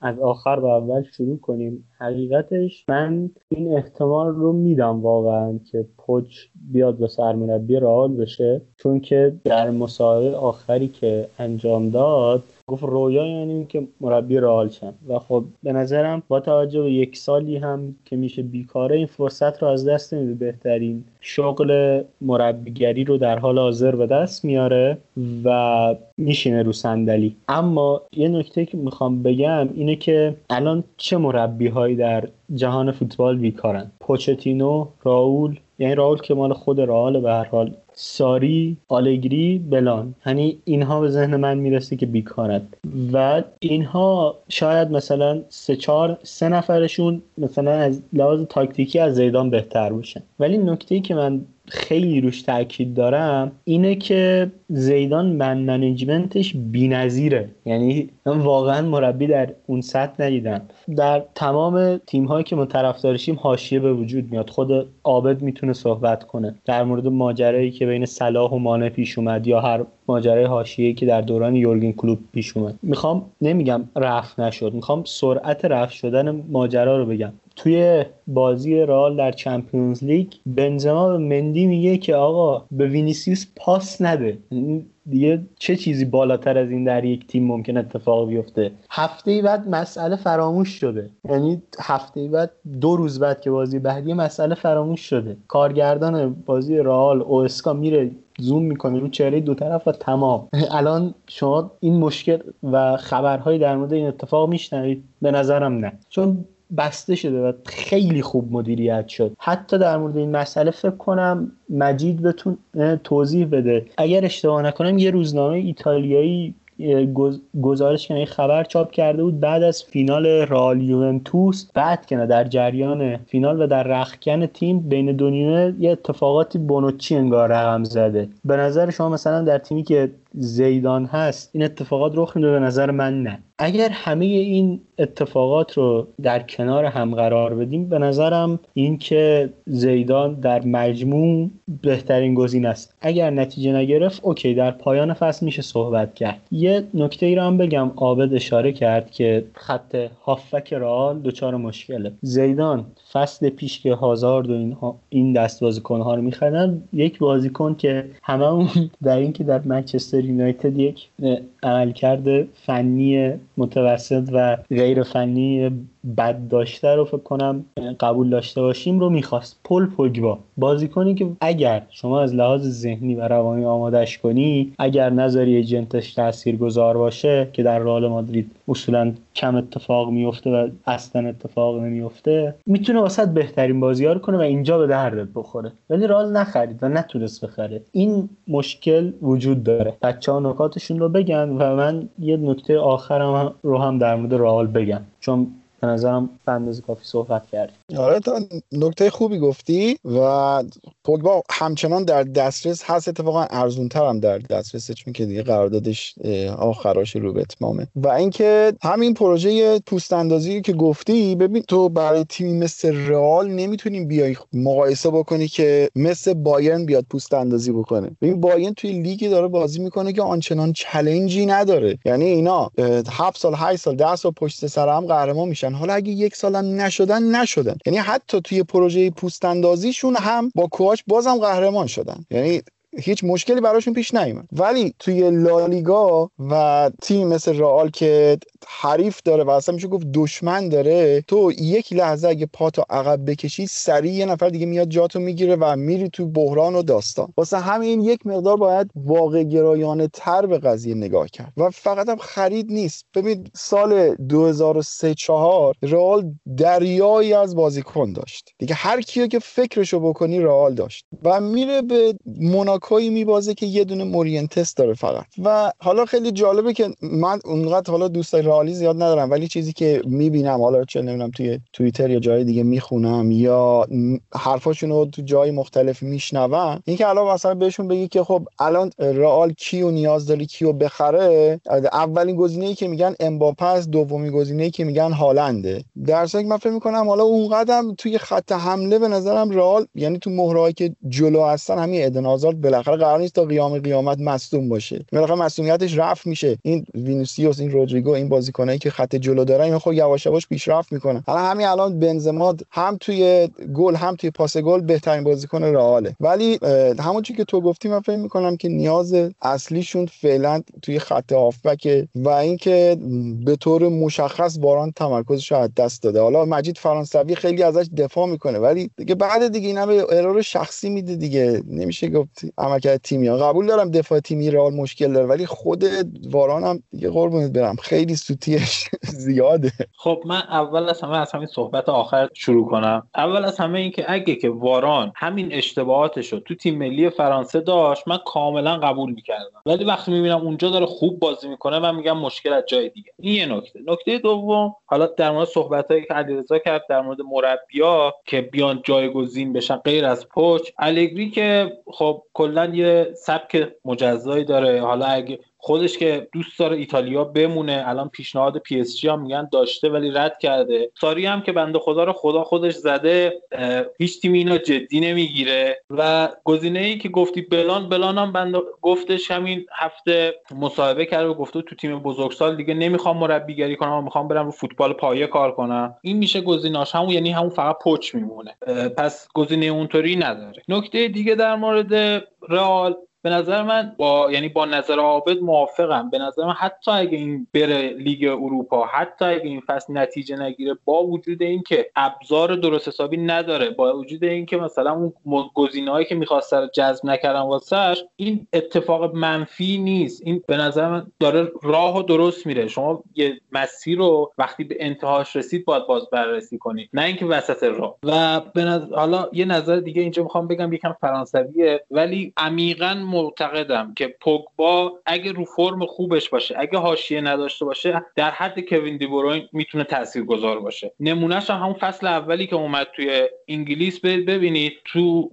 C: از آخر به اول شروع کنیم. حقیقتش من این احتمال رو میدم واقعا که پچ بیاد به سرمربی رئال بشه چون که در مسابقه آخری که انجام داد گفت رویا یعنی که مربی رئال شم و خب به نظرم با توجه به یک سالی هم که میشه بیکاره این فرصت رو از دست نمیده. بهترین شغل مربیگری رو در حال حاضر به دست میاره و میشینه رو صندلی. اما یه نکته که می‌خوام بگم اینه که الان چه مربی هایی در جهان فوتبال بیکارن؟ پوچتینو راول یعنی راول که مال خود رئال به هر حال. ساری آلگری بلان. یعنی اینها به ذهن من می‌رسه که بیکارند و اینها شاید مثلا سه چهار سه نفرشون مثلا از لحاظ تاکتیکی از زیدان بهتر باشن. ولی نکته ای که من خیلی روش تاکید دارم اینه که زیدان من منیجمنتش بی‌نظیره. یعنی من واقعا مربی در اون سطح ندیدم. در تمام تیم هایی که ما طرفدارشیم حاشیه به وجود میاد. خود عابد می‌تونه صحبت کنه. در مورد ماجرایی که بین صلاح و مانع پیش اومد یا هر ماجرای حاشیه‌ای که در دوران یورگن کلوب پیش اومد. می‌خوام نمیگم رفت نشد. می‌خوام سرعت رفت شدن ماجرا رو بگم. توی بازی رال در چمپیونز لیگ بنزما به مندی میگه که آقا به وینیسیوس پاس نده. دیگه چه چیزی بالاتر از این در یک تیم ممکن اتفاق بیفته؟ هفته بعد مسئله فراموش شده. یعنی هفته بعد دو روز بعد که بازی بعدی مسئله فراموش شده. کارگردان بازی رئال اوسکا میره زوم می‌کنه. رو چهره دو طرف و تمام. الان شما این مشکل و خبرهایی در مورد این اتفاق میشنوید. به نظرم نه. چون بسته شده و خیلی خوب مدیریت شد. حتی در مورد این مسئله فکر کنم مجید بتون توضیح بده. اگر اشتباه نکنم یه روزنامه ایتالیایی گزارش کنه خبر چاپ کرده بود بعد از فینال رال یوونتوس بعد که در جریان فینال و در رخکن تیم بین دو نیمه یه اتفاقاتی بونوچی انگار رقم زده. به نظر شما مثلا در تیمی که زیدان هست این اتفاقات رخ میده به نظر من نه. اگر همه این اتفاقات رو در کنار هم قرار بدیم به نظرم این که زیدان در مجموع بهترین گزین است. اگر نتیجه نگرفت اوکی در پایان فصل میشه صحبت کرد. یه نکته ای رو هم بگم عابد اشاره کرد که خط هافک رئال دچار مشکله. زیدان فصل پیش که هازارد و این, این دست بازیکن ها رو میخریدن یک بازیکن که هممون در اینکه در منچستر یونایتد یک عملکرد فنی متوسط و غیر فنی بد داشته رو فکر کنم قبول داشته باشیم رو می‌خواست. پل پوگبا. بازیکنی که اگر شما از لحاظ ذهنی و روانی آمادش کنی اگر نظری ایجنتش تاثیر گذار باشه که در رئال مادرید اصولا کم اتفاق میفته و اصلا اتفاق نمیفته می‌تونه واسط بهترین بازی رو کنه و اینجا به دردت بخوره. ولی رال نخرید و نتونست بخره. این مشکل وجود داره. بچه ها نکاتشون رو بگن و من یه نکته آخرم رو هم در مورد رئال بگم. چون به نظرم به کافی صحبت کردیم.
A: آره تا نکته خوبی گفتی و پوگبا همچنان در دسترس هست اتفاقا ارزونتر هم در دسترسه چون که دیگه قراردادش آخراش رو به اتمامه. و اینکه همین پروژه پوست اندازی که گفتی ببین تو برای تیمی مثل رئال نمی‌تونی بیای مقایسه بکنی که مثل بایرن بیاد پوست اندازی بکنه. ببین بایرن توی لیگی داره بازی می‌کنه که آنچنان چلنجی نداره. یعنی اینا 7 سال 8 سال 10 سال پشت سر هم قهرمان میشن. حالا اگه یک سالم نشدن نشدن. یعنی حتی توی پروژه پوست اندازیشون هم با کوچ بازم قهرمان شدن. یعنی هیچ مشکلی براشون پیش نیومد. ولی توی لالیگا و تیم مثل رئال که حریف داره و اصلا میشه گفت دشمن داره. تو یک لحظه اگه پاتو عقب بکشی سریع یه نفر دیگه میاد جاتو می‌گیره و میری تو بحران و داستان. واسه همین یک مقدار باید واقع گرایانه تر به قضیه نگاه کرد. و فقط هم خرید نیست. ببین سال 2003 4 رئال دریایی از بازیکن داشت. دیگه هر کیو که فکرشو بکنی رئال داشت. و میره به موناکوی میبازه که یه دونه مورینتس داره فقط. و حالا خیلی جالبه که من اونقدر حالا دوستای رئالی زیاد ندارم ولی چیزی که می‌بینم حالا چه نمی‌دونم توی توییتر یا جای دیگه می‌خونم یا حرفاشون رو تو جای مختلف میشنوم اینکه الان مثلا بهشون بگی که خب الان رئال کیو نیاز داری کیو بخره اولین گزینه ای که میگن امباپه است دومین گزینه ای که میگن هالنده. در که من فکر می‌کنم حالا اون قدم توی خط حمله به نظرم رئال یعنی تو مهرهایی که جلو هستن همین ادن بالاخره قرار نیست تا قیام قیامت مصدوم باشه. بالاخره مصدومیتش رفع میشه. این وینیسیوس این رودریگو این بازیکنایی که خط جلو دارن اینا خب یواش یواش پیشرفت می‌کنن. حالا همین الان بنزما هم توی گل هم توی پاس گل بهترین بازیکن رئاله. ولی همونجوری که تو گفتی من فکر می‌کنم که نیاز اصلیشون فعلا توی خط هافبک و اینکه به طور مشخص واران تمرکزش از دست داده. حالا مجید فرانسوی خیلی ازش دفاع می‌کنه ولی دیگه بعد دیگه اینا یه error شخصی میده دیگه. نمیشه گفت عملکرد تیمی. ها قبول دارم دفاع تیمی رئال مشکل داره ولی خود واران هم دیگه قربونت برم. خیلی سوتیش زیاده.
B: خب من اول از همه از همین صحبت آخر شروع کنم. اول از همه اینکه اگه که واران همین اشتباهاتش رو تو تیم ملی فرانسه داشت من کاملا قبول می‌کردم. ولی وقتی می‌بینم اونجا داره خوب بازی می‌کنه من میگم مشکل از جای دیگه. این یه نکته. نکته دوم حالا در مورد صحبتهایی که علیرضا کرد در مورد مربیا که بیان جایگزین بشن غیر از پوچ. الگری که خب کلا یه سبک مجزایی داره. حالا اگه خودش که دوست داره ایتالیا بمونه. الان پیشنهاد PSG هم میگن داشته ولی رد کرده. ساری هم که بنده خدا رو خدا خودش زده هیچ تیمی اینو جدی نمی‌گیره. و گزینه ای که گفتی بلان بلان هم بنده گفتش همین هفته مصاحبه کرده و گفته تو تیم بزرگسال دیگه نمی‌خوام مربیگری کنم و می‌خوام برم رو فوتبال پایه کار کنم. این میشه گزیناش همون یعنی همون فقط پچ میمونه. پس گزینه اونطوری نداره. نکته دیگه در مورد رئال به نظر من با یعنی با نظر عابد موافقم. به نظر من حتی اگه این بره لیگ اروپا حتی اگه این فصل نتیجه نگیره با وجود اینکه ابزار درست حسابی نداره با وجود اینکه مثلا اون گزینه‌هایی که می‌خواست رو جذب نکردن واسش این اتفاق منفی نیست. این به نظر من داره راه و درست میره. شما یه مسیر رو وقتی به انتهاش رسید باید باز بررسی کنید نه اینکه وسط راه. و به نظر... حالا یه نظر دیگه اینجا می‌خوام بگم یکم فرانسویه ولی عمیقا معتقدم که پوگبا اگه رو فرم خوبش باشه اگه حاشیه نداشته باشه در حد کوین دیبروین می‌تونه تاثیرگذار باشه. نمونهش هم همون فصل اولی که اومد توی انگلیس ببینید تو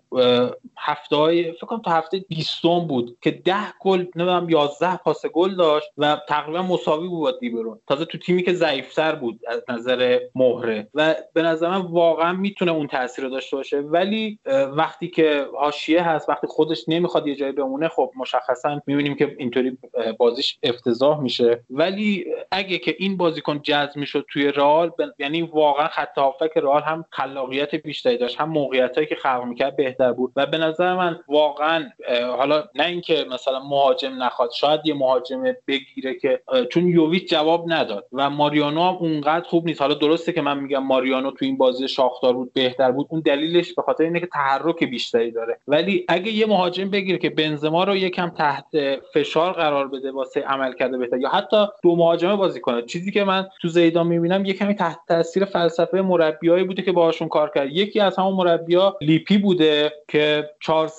B: هفته های فکر کنم تا هفته 20 بود که 10 گل نمی‌دونم 11 پاس گل داشت و تقریبا مساوی بود با دیبرون تازه تو تیمی که ضعیفتر بود از نظر مهره و به نظر من واقعا می‌تونه اون تاثیر داشته باشه. ولی وقتی که حاشیه هست وقتی خودش نمی‌خواد یه جایی بمونه خب مشخصا می‌بینیم که اینطوری بازیش افتضاح میشه. ولی اگه که این بازیکن جذب می‌شد توی رئال یعنی واقعا خط هافک رئال هم خلاقیت بیشتری داشت هم موقعیتایی که خلق می‌کرد بهتر بود. و به نظر من واقعا حالا نه اینکه مثلا مهاجم نخواد شاید یه مهاجم بگیره که چون یوویچ جواب نداد و ماریانو هم اونقدر خوب نیست. حالا درسته که من میگم ماریانو تو این بازی شاختار بود بهتر بود. اون دلیلش به خاطر اینه که تحرک بیشتری داره. ولی اگه یه مهاجم بگیره که بنزما رو یکم تحت فشار قرار بده واسه عمل کرده بهتر. یا حتی دو مهاجمه بازی کنه. چیزی که من تو زیدان می‌بینم یه کمی تحت تاثیر فلسفه مربیایی بوده که باهاشون کار کرد. یکی از همون مربیا لیپی بوده که 4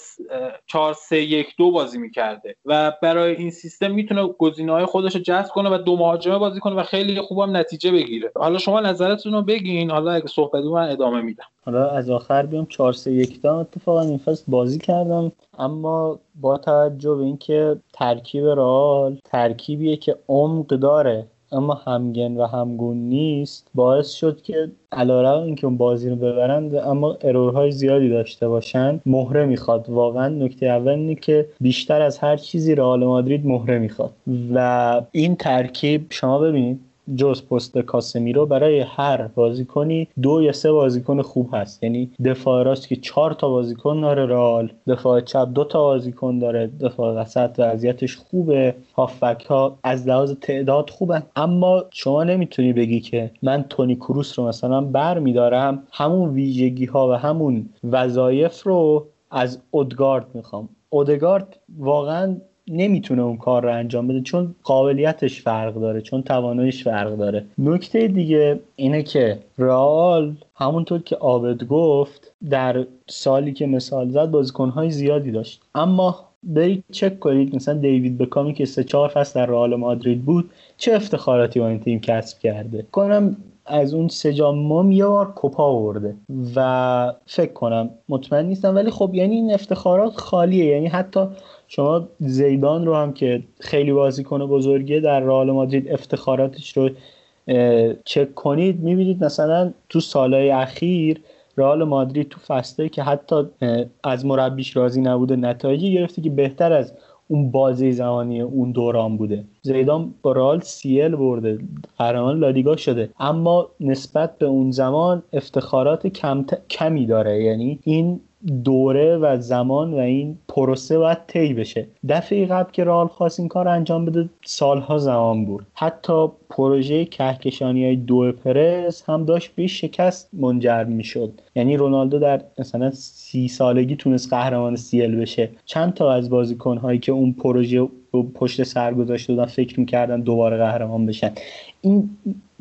B: 4 3 1 2 بازی می‌کرده. و برای این سیستم می‌تونه گزینه‌های خودش رو جذب کنه و دو مهاجمه بازی کنه و خیلی خوبم نتیجه بگیره. حالا شما نظرتون رو بگین. حالا اگه صحبت من ادامه میدم.
C: حالا از آخر بیام 4 3 1 2 اتفاقا این فصل بازی کردم. اما با توجه به اینکه ترکیب رئال ترکیبیه که عمق داره اما همگن و همگون نیست باعث شد که علیرغم اینکه اون بازی رو ببرند اما ارورهای زیادی داشته باشن مهره می‌خواد. واقعا نکته اول اینه که بیشتر از هر چیزی رئال مادرید مهره می‌خواد. و این ترکیب شما ببینید جز پست کاسمیرو برای هر بازیکنی دو یا سه بازیکن خوب هست. یعنی دفاع راست که چهار تا بازیکن داره رال دفاع چپ دو تا بازیکن داره دفاع وسط وضعیتش خوبه. هافک ها از لحاظ تعداد خوبن. اما شما نمی‌تونی بگی که من تونی کروس رو مثلا بر میدارم همون ویژگی ها و همون وظایف رو از اودگارد می‌خوام. اودگارد واقعا نمی‌تونه اون کار رو انجام بده چون قابلیتش فرق داره چون تواناییش فرق داره. نکته دیگه اینه که رئال همونطور که آبد گفت در سالی که مثال زد بازیکنهای زیادی داشت. اما برید چک کنید مثلا دیوید بکامی که سه چهار فصل در رئال مادرید بود چه افتخاراتی با این تیم کسب کرده؟ کنم از اون سه جام یه بار کپا آورده و فکر کنم مطمئن نیستم ولی خب یعنی این افتخارات خالیه. یعنی حتی شما زیدان رو هم که خیلی بازیکن بزرگیه در رئال مادرید افتخاراتش رو چک کنید می‌بینید مثلا تو سالهای اخیر رئال مادرید تو فصله که حتی از مربیش راضی نبوده نتایجی گرفته که بهتر از اون بازی زمانی اون دوران بوده. زیدان با رال سیل برده قهرمان لالیگا شده. اما نسبت به اون زمان افتخارات کمی داره. یعنی این دوره و زمان و این پروسه باید طی بشه. دفعه قبل که رال خواست این کار انجام بده سالها زمان بود. حتی پروژه کهکشانی های دو پرس هم داشت به شکست منجر می‌شد. یعنی رونالدو در مثلا سی سالگی تونست قهرمان سیل بشه. چند تا از بازیکن هایی که اون پروژه پشت سر گذاشته بودن فکر می‌کردن دوباره قهرمان بشن. این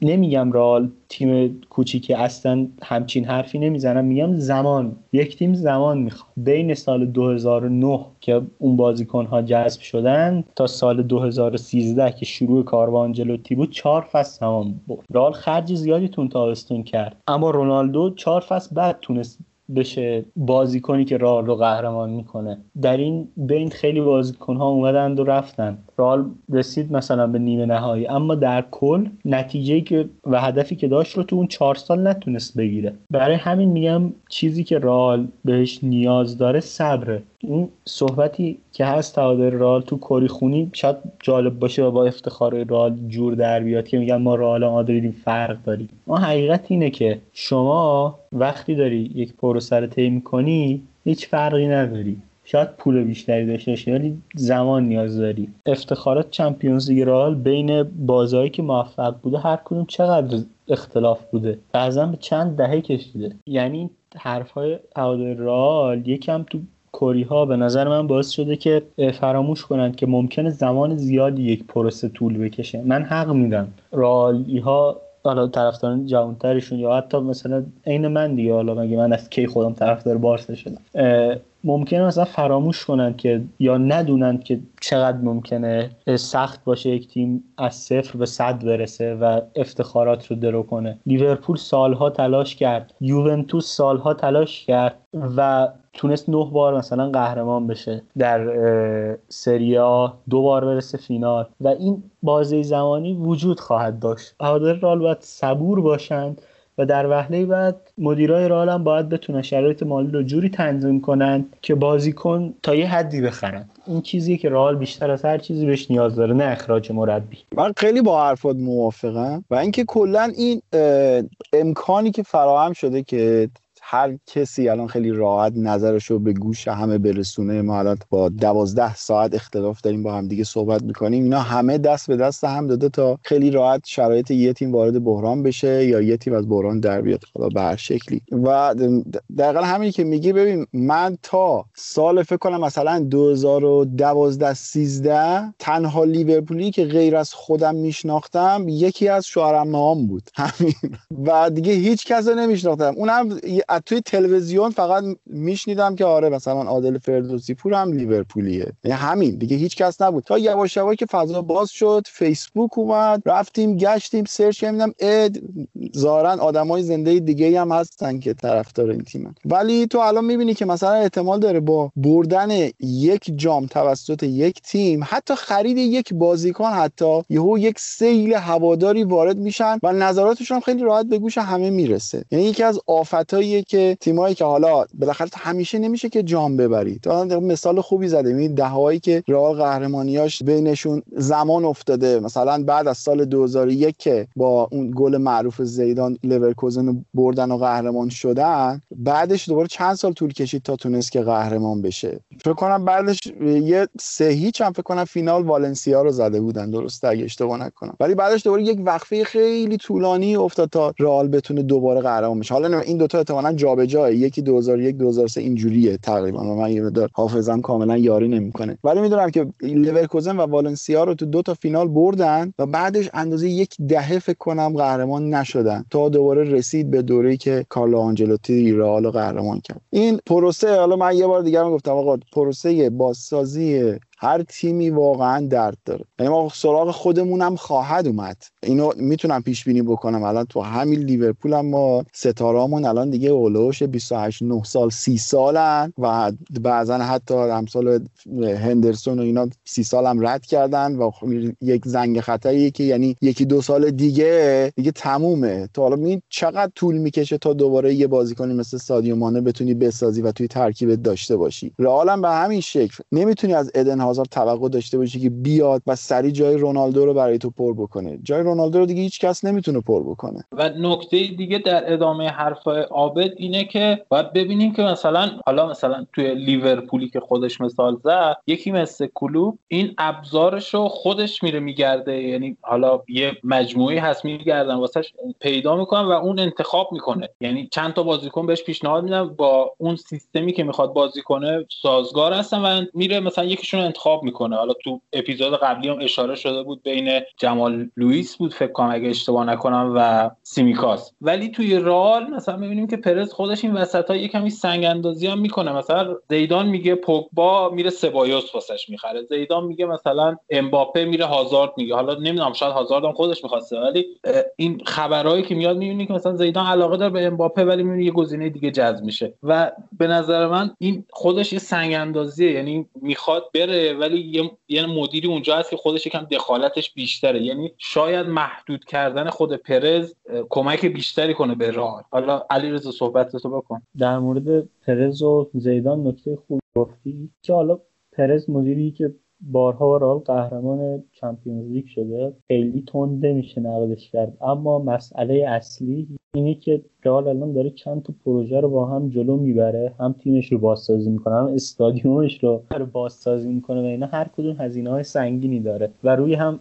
C: نمیگم رال تیم کوچیکی اصلا همچین حرفی نمی‌زنم میگم زمان. یک تیم زمان می‌خواد. بین سال 2009 که اون بازیکن ها جذب شدن تا سال 2013 که شروع کاروان جلوتی بود چهار فصل زمان بود. رال خرج زیادی تون تابستون کرد. اما رونالدو چهار فصل بعد تونست بشه بازیکنی که رال رو قهرمان می‌کنه. در این بین خیلی بازیکن ها اومدند و رفتن رال رسید مثلا به نیمه نهایی. اما در کل نتیجه که و هدفی که داشت رو تو اون چهار سال نتونست بگیره. برای همین میگم چیزی که رال بهش نیاز داره صبره. اون صحبتی که هست هوادار رال تو کری خونی شاید جالب باشه و با افتخار رال جور در بیاد که میگن ما رال مادریدیم فرق داریم. ما حقیقت اینه که شما وقتی داری یک پروسه رو طی می‌کنی هیچ فرقی نداری. شاید پول بیشتری داشته باشی ولی زمان نیاز داری. افتخارات چمپیونز لیگ رئال بین بازهایی که موفق بوده هر کدوم چقدر اختلاف بوده؟ بعضا به چند دهه کشیده. یعنی حرفهای هوادار رئال یکم تو کری ها به نظر من باعث شده که فراموش کنند که ممکنه زمان زیادی یک پروسه طول بکشه. من حق میدم رالی ها حالا طرفداران جوانترشون یا حتی مثلا عین من دیگه حالا مگه من از کی خودم طرفدار بارسا شدم؟ ممکنه مثلا فراموش کنن که یا ندونن که چقدر ممکنه سخت باشه یک تیم از صفر به صد برسه و افتخارات رو درو کنه. لیورپول سالها تلاش کرد. یوونتوس سالها تلاش کرد و تونست نه بار مثلا قهرمان بشه در سریا دو بار برسه فینال. و این بازی زمانی وجود خواهد داشت. هوادار رال باید صبور باشند و در وهله بعد مدیرای رئال هم باید بتونن شرایط مالی رو جوری تنظیم کنن که بازیکن تا یه حدی بخرن. این چیزی که رئال بیشتر از هر چیزی بهش نیاز داره نه اخراج مربی.
A: من خیلی با حرفات موافقم و اینکه کلا این امکانی که فراهم شده که هر کسی الان خیلی راحت نظرش رو به گوش همه برسونه. ما الان با دوازده ساعت اختلاف داریم با هم دیگه صحبت می‌کنیم. اینا همه دست به دست هم داده تا خیلی راحت شرایط یه تیم وارد بحران بشه یا یه تیم از بحران در بیاد. حالا به هر شکلی. و دقیقا همینی که میگی ببین من تا سال فکر کنم مثلا 2012 13 تنها لیورپولی که غیر از خودم میشناختم یکی از شوهرم بود. همین. و دیگه هیچ کس نمیشناختم. اونم توی تلویزیون فقط میشنیدم که آره مثلا عادل فردوسی پور هم لیورپولیه. یعنی همین دیگه هیچ کس نبود. تا یواش یواش که فضا باز شد فیسبوک اومد رفتیم گشتیم سرچ کردیم ظاهرا آدمای زنده دیگه هم هستن که طرفدار این تیمن. ولی تو الان می‌بینی که مثلا احتمال داره با بردن یک جام توسط یک تیم حتی خرید یک بازیکن حتی یهو یک سیل هواداری وارد میشن و نظراتشون خیلی راحت به گوش همه می‌رسه. یعنی یکی از آفتایی که تیمایی که حالا بالاخره همیشه نمیشه که جام ببری. تو مثال خوبی زده. می دههایی که رئال قهرمانیاش بینشون زمان افتاده. مثلا بعد از سال 2001 که با اون گل معروف زیدان لورکوزن بردن و قهرمان شدن بعدش دوباره چند سال طول کشید تا تونست که قهرمان بشه. فکر کنم بعدش یه سه هیچ هم فکر کنم فینال والنسیا رو زده بودن. درست اگه اشتباه نکنم. ولی بعدش دوباره یک وقفه خیلی طولانی افتاد تا رئال بتونه دوباره قهرمان بشه. حالا این دوتا احتمالاً جابجا یکی 2001 2003 اینجوریه تقریبا و من یه مقدار حافظم کاملا یاری نمی‌کنه. ولی می‌دونم که لیورکوزن و والنسیا رو تو دو تا فینال بردن و بعدش اندازه یک دهه فکر کنم قهرمان نشدن تا دوباره رسید به دوره‌ای که کارلو آنچلوتی رئال قهرمان کرد. این پروسه حالا من یه بار دیگه گفتم آقا پروسه بازسازی هر تیمی واقعا درد داره. یعنی ما سراغ خودمون هم خواهد اومد. اینو می‌تونم پیش بینی بکنم. الان تو همین لیورپول هم ما ستارامون الان دیگه اولوش 28 9 سال 30 سالن و بعضا حتی امسال هندرسون و اینا 30 سال هم رد کردن و خب یک زنگ خطری که یعنی یکی دو سال دیگه دیگه تمومه. تو حالا می چقدر طول می‌کشه تا دوباره یه بازیکنی مثل سادیو مانه بتونی بسازی و توی ترکیبت داشته باشی؟ رئال هم به همین شکل. نمی‌تونی از ادن هازارد توقع داشته باشی که بیاد و سری جای رونالدو رو برای تو پر بکنه. جای رونالدو رو دیگه هیچ کس نمی‌تونه پر بکنه.
B: و نکته دیگه در ادامه حرف عابد اینه که باید ببینیم که مثلا حالا مثلا توی لیورپولی که خودش مثال زد یکی مثل کلوپ این ابزارش رو خودش میره میگرده. یعنی حالا یه مجموعی هست میگردن واسش پیدا می‌کنن و اون انتخاب می‌کنه. یعنی چند تا بازیکن بهش پیشنهاد میدن با اون سیستمی که می‌خواد بازی کنه سازگار هستن و میره مثلا یکیشون انتخاب می‌کنه. حالا تو اپیزود قبلی هم اشاره شده بود بین جمال لوئیس بود فکر کنم اگه اشتباه نکنم و سیمیکاس. ولی توی رئال مثلا می‌بینیم که پرز خودش این وسط ها یه سنگ اندازی هم می‌کنه. مثلا زیدان میگه پوگبا میره سبایوس واسش می‌خره. زیدان میگه مثلا امباپه میره هازارد میگه. حالا نمی‌دونم شاید هازارد هم خودش می‌خواسته ولی این خبرهایی که میاد می‌بینی که مثلا زیدان علاقه داره به امباپه ولی می‌بینی یه گزینه دیگه جذب میشه. و به نظر من این خودش یه سنگ اندازیه یعنی می‌خواد بره ولی یه, یه مدیری اونجا هست که خودش یکم دخالتش بیشتره. یعنی شاید محدود کردن خود پرز کمک بیشتری کنه به راه. حالا علیرضا صحبت تو بکن.
C: در مورد پرز و زیدان نکته خوب گفتی که حالا پرز مدیری که بارها رال قهرمان چمپیونز لیگ شده خیلی تند نمیشه نقدش کرد. اما مسئله اصلی اینه که رئال الان داره چند تا پروژه رو با هم جلو می‌بره هم تیمش رو بازسازی می‌کنه هم استادیومش رو بازسازی می‌کنه و اینا. هر کدوم هزینه های سنگینی داره و روی هم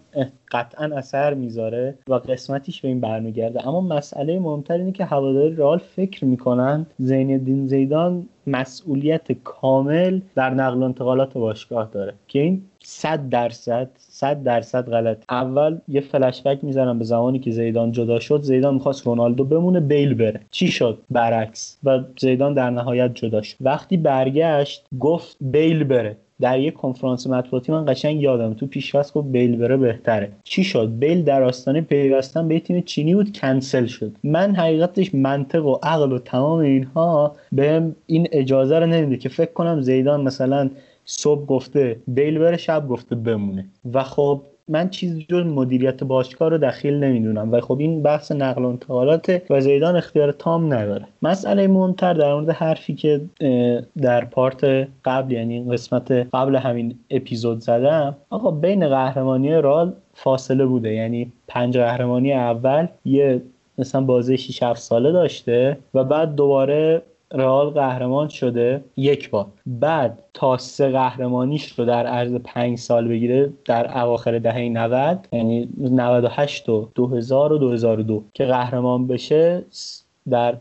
C: قطعا اثر می‌ذاره و قسمتیش به این برمیگرده. اما مسئله مهمتر اینه که هواداری رئال فکر می‌کنن زین الدین زیدان مسئولیت کامل در نقل و انتقالات باشگاه داره که این صد درصد صد درصد غلط. اول یه فلشبک می‌زنم به زمانی که زیدان جدا شد زیدان می‌خواست رونالدو بمونه بیل بره. چی شد؟ برعکس. و زیدان در نهایت جدا شد. وقتی برگشت گفت بیل بره. در یک کنفرانس مطبوعاتی من قشنگ یادم تو پیشواز گفت بیل بره بهتره. چی شد؟ بیل در آستانه پیوستن به تیم چینی بود کنسل شد. من حقیقتش منطق و عقل و تمام اینها به این اجازه رو نمیده که فکر کنم زیدان مثلا صبح گفته بیل بره شب گفته بمونه. و خب من چیزی جز مدیریت باشگاه رو دخیل نمی‌دونم. و خب این بحث نقل و انتقالات و زیدان اختیار تام نداره. مسئله مهمتر در مورد حرفی که در پارت قبل یعنی قسمت قبل همین اپیزود زدم آقا بین قهرمانی رال فاصله بوده. یعنی پنج قهرمانی اول یه مثلا بازی 6 7 ساله داشته و بعد دوباره رئال قهرمان شده یک بار. بعد تا سه قهرمانیش رو در عرض پنج سال بگیره در اواخر دهه 90 یعنی 98 و 2000 و 2002 که قهرمان بشه در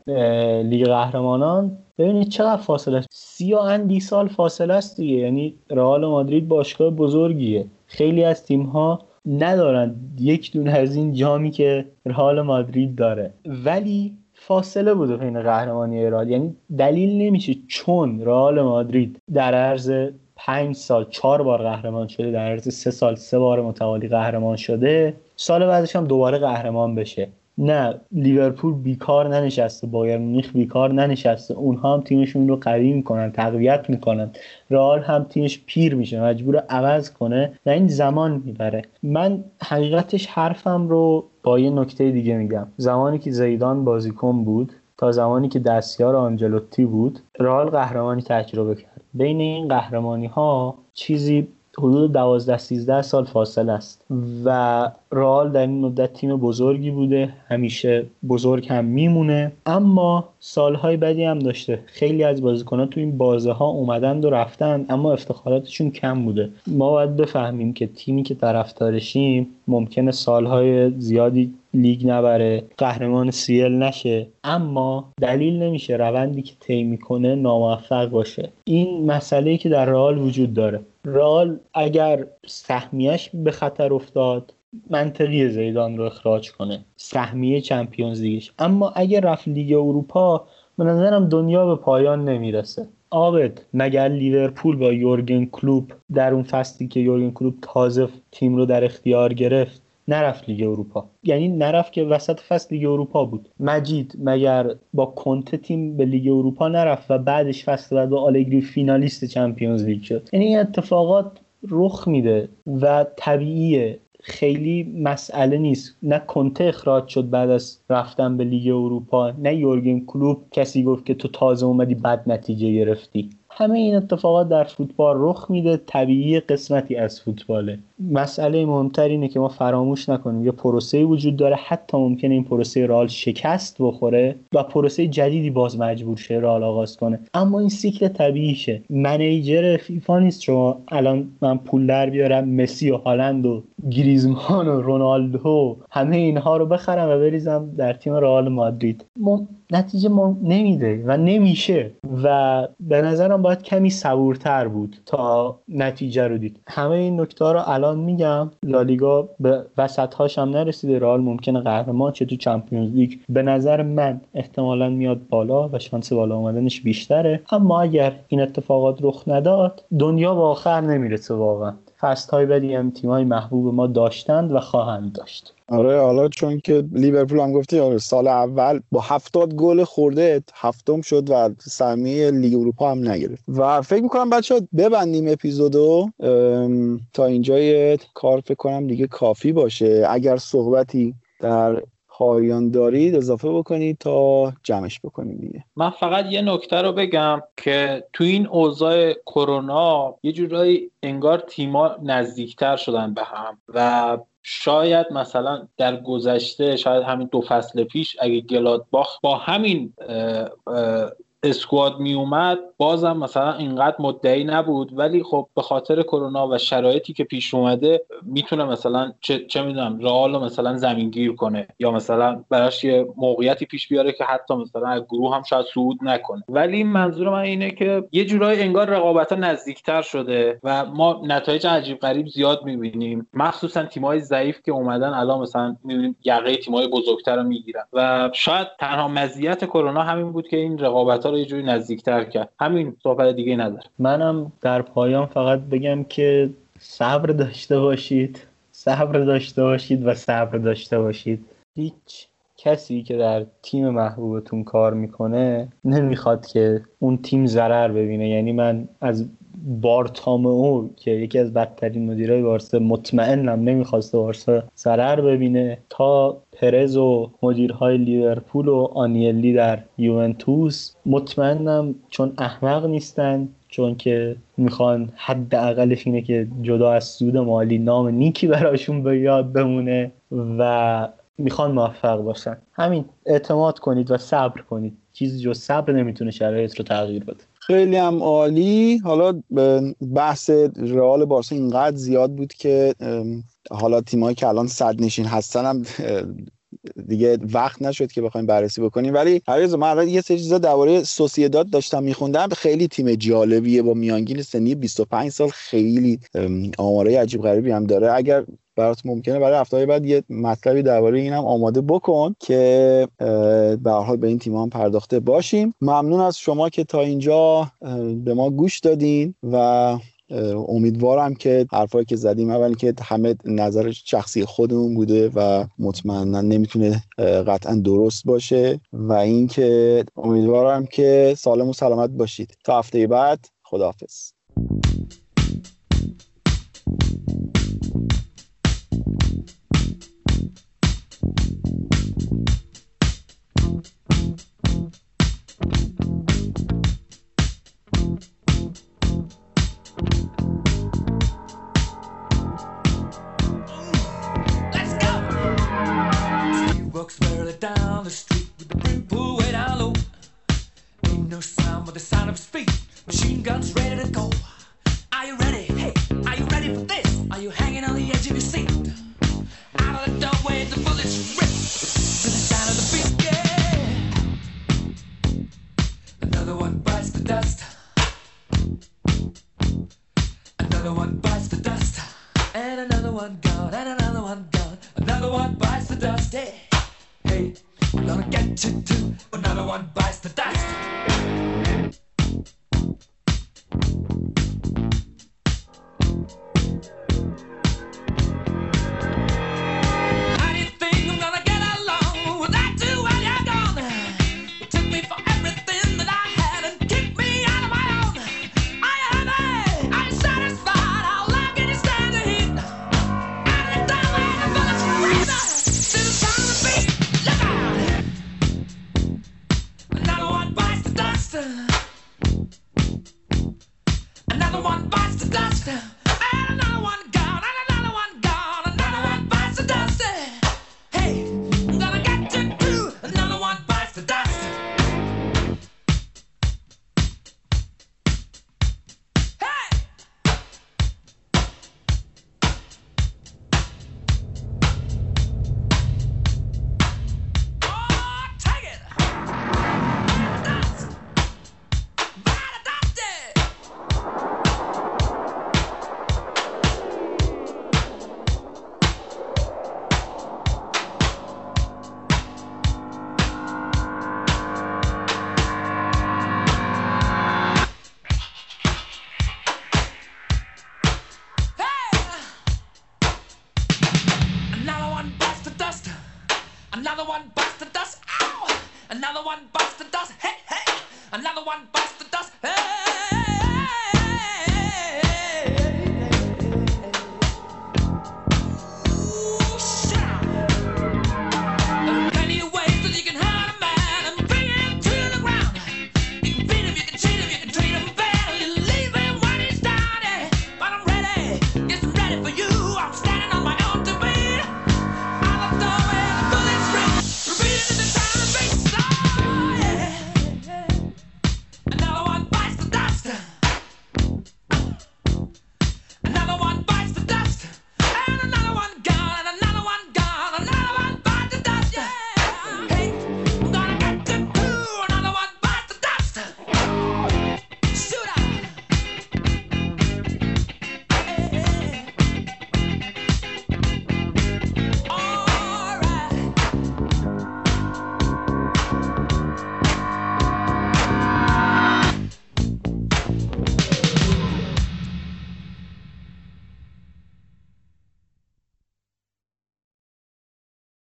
C: لیگ قهرمانان. ببینید چقدر فاصله است. سی و اندی سال فاصله است دیگه. یعنی رئال مادرید باشگاه بزرگیه. خیلی از تیم ها ندارن یک دونه از این جامی که رئال مادرید داره. ولی فاصله بوده بین قهرمانی رئال. یعنی دلیل نمیشه چون رئال مادرید در عرض پنج سال چهار بار قهرمان شده در عرض سه سال سه بار متوالی قهرمان شده سال بعدش هم دوباره قهرمان بشه. نه لیورپول بیکار ننشسته بایر مونیخ بیکار ننشسته. اونها هم تیمشون رو قوی می‌کنن تقویت می‌کنن. رئال هم تیمش پیر میشه مجبور عوض کنه و این زمان می‌بره. من حقیقتش حرفم رو با یه نکته دیگه میگم. زمانی که زیدان بازیکن بود تا زمانی که دستیار آنجلوتی بود رئال قهرمانی تجربه کرد. بین این قهرمانی ها چیزی حدود 12 13 سال فاصله است. و رئال در این مدت تیم بزرگی بوده. همیشه بزرگ هم میمونه. اما سالهای بدی هم داشته. خیلی از بازیکنان تو این بازه ها اومدند و رفتن اما افتخاراتشون کم بوده. ما باید بفهمیم که تیمی که طرفدارشیم ممکنه سالهای زیادی لیگ نبره قهرمان سیل نشه. اما دلیل نمیشه روندی که طی می‌کنه ناموفق باشه. این مسئله که در رئال وجود داره. رئال اگر سهمیش به خطر افتاد منطقی زیدان رو اخراج کنه. سهمیه چمپیونز لیگش. اما اگر رفت لیگ اروپا به نظرم دنیا به پایان نمی‌رسه. عابد مگر لیورپول با یورگن کلوپ در اون فصلی که یورگن کلوپ تازه تیم رو در اختیار گرفت نرفت لیگ اروپا. یعنی نرفت که وسط فصل لیگ اروپا بود. مجید مگر با کنته تیم به لیگ اروپا نرفت و بعدش فصل بعد با آلگری فینالیست چمپیونز لیگ شد. یعنی این اتفاقات رخ میده و طبیعیه. خیلی مسئله نیست. نه کنته اخراج شد بعد از رفتن به لیگ اروپا نه یورگن کلوب کسی گفت که تو تازه اومدی بد نتیجه گرفتی. همه این اتفاقات در فوتبال رخ میده. طبیعی قسمتی از فوتباله. مسئله مهمتر اینه که ما فراموش نکنیم. یه پروسه وجود داره حتی ممکنه این پروسه رال شکست بخوره و پروسه جدیدی باز مجبور شه رال آغاز کنه. اما این سیکل طبیعیشه منیجر فیفا نیست. شما الان من پول در بیارم مسی و هالند و گریزمان و رونالدو همه اینها رو بخرم و بریزم در تیم رئال مادرید. نتیجه ما نمیده و نمیشه و به نظرم باید کمی صبورتر بود تا نتیجه رو دید. همه این نکته رو الان میگم لالیگا به وسط هاش هم نرسیده. رئال ممکنه قهرمان چه تو چمپیونز لیگ به نظر من احتمالا میاد بالا و شانس بالا آمدنش بیشتره. اما اگر این اتفاقات رخ نداد دنیا به آخر نمی‌رسه واقعا. فست های بدی هم تیم های محبوب ما داشتند و خواهند داشت.
A: آره حالا چون که لیورپول هم گفتی آره سال اول با هفتاد گل خورده هفتم شد و سهمیه لیگ اروپا هم نگرفت. و فکر می‌کنم بچه ببندیم اپیزودو. تا اینجای کار فکر کنم دیگه کافی باشه. اگر صحبتی در پایان دارید اضافه بکنید تا جمعش بکنیم دیگه.
B: من فقط یه نکته رو بگم که تو این اوضاع کرونا یه جورایی انگار تیما نزدیکتر شدن به هم و شاید مثلا در گذشته شاید همین دو فصل پیش اگه گلادباخ با همین اسکواد می اومد بازم مثلا اینقدر مدعی نبود. ولی خب به خاطر کرونا و شرایطی که پیش اومده می‌تونه مثلا چه, چه می‌دونم رئال مثلا زمین گیر کنه. یا مثلا براش یه موقعیتی پیش بیاره که حتی مثلا گروه هم شاید صعود نکنه. ولی منظور من اینه که یه جورایی انگار رقابت ها نزدیکتر شده و ما نتایج عجیب غریب زیاد می‌بینیم. مخصوصا تیمای ضعیف که اومدن الان مثلا می‌بینیم یقه تیمای بزرگتر رو می‌گیرن. و شاید تنها مزیت کرونا همین بود که این رقابت رو یه جوری نزدیکتر کرد. همین صحبت دیگه نداره
C: منم در پایان فقط بگم که صبر داشته باشید. صبر داشته باشید و صبر داشته باشید. هیچ کسی که در تیم محبوبتون کار می‌کنه نمی‌خواد که اون تیم ضرر ببینه. یعنی من از بارتامئو که یکی از بدترین مدیرای بارسا مطمئنم نمی‌خواسته بارسا ضرر ببینه تا پرز و مدیرهای لیورپول و آنیلی در یوونتوس مطمئنم چون احمق نیستن چون که می‌خوان حداقلش اینه که جدا از سود مالی نام نیکی براشون به یاد بمونه و می‌خوان موفق باشن. همین اعتماد کنید و صبر کنید. چیزی جز صبر نمی‌تونه شرایط رو تغییر بده.
A: خیلی هم عالی. حالا بحث رئال بارسا اینقدر زیاد بود که حالا تیمایی که الان صد نشین هستن هم دیگه وقت نشد که بخوایم بررسی بکنیم. ولی هرگز من الان یه سری چیزا درباره سوسیداد داشتم میخوندم. خیلی تیم جالبیه با میانگین سنی 25 سال. خیلی آماره عجیب غریبی هم داره. اگر برات ممکنه برای هفته بعد یه مطلبی درباره این هم آماده بکن که به حال به این تیم هم پرداخته باشیم. ممنون از شما که تا اینجا به ما گوش دادین و امیدوارم که حرفایی که زدیم اول که همه نظر شخصی خودمون بوده و مطمئنا نمی‌تونه قطعا درست باشه و اینکه امیدوارم که سالم و سلامت باشید. تا هفته بعد خداحافظ.
D: Another one bites the dust. Hey, hey, gonna get you too. Another one bites the dust.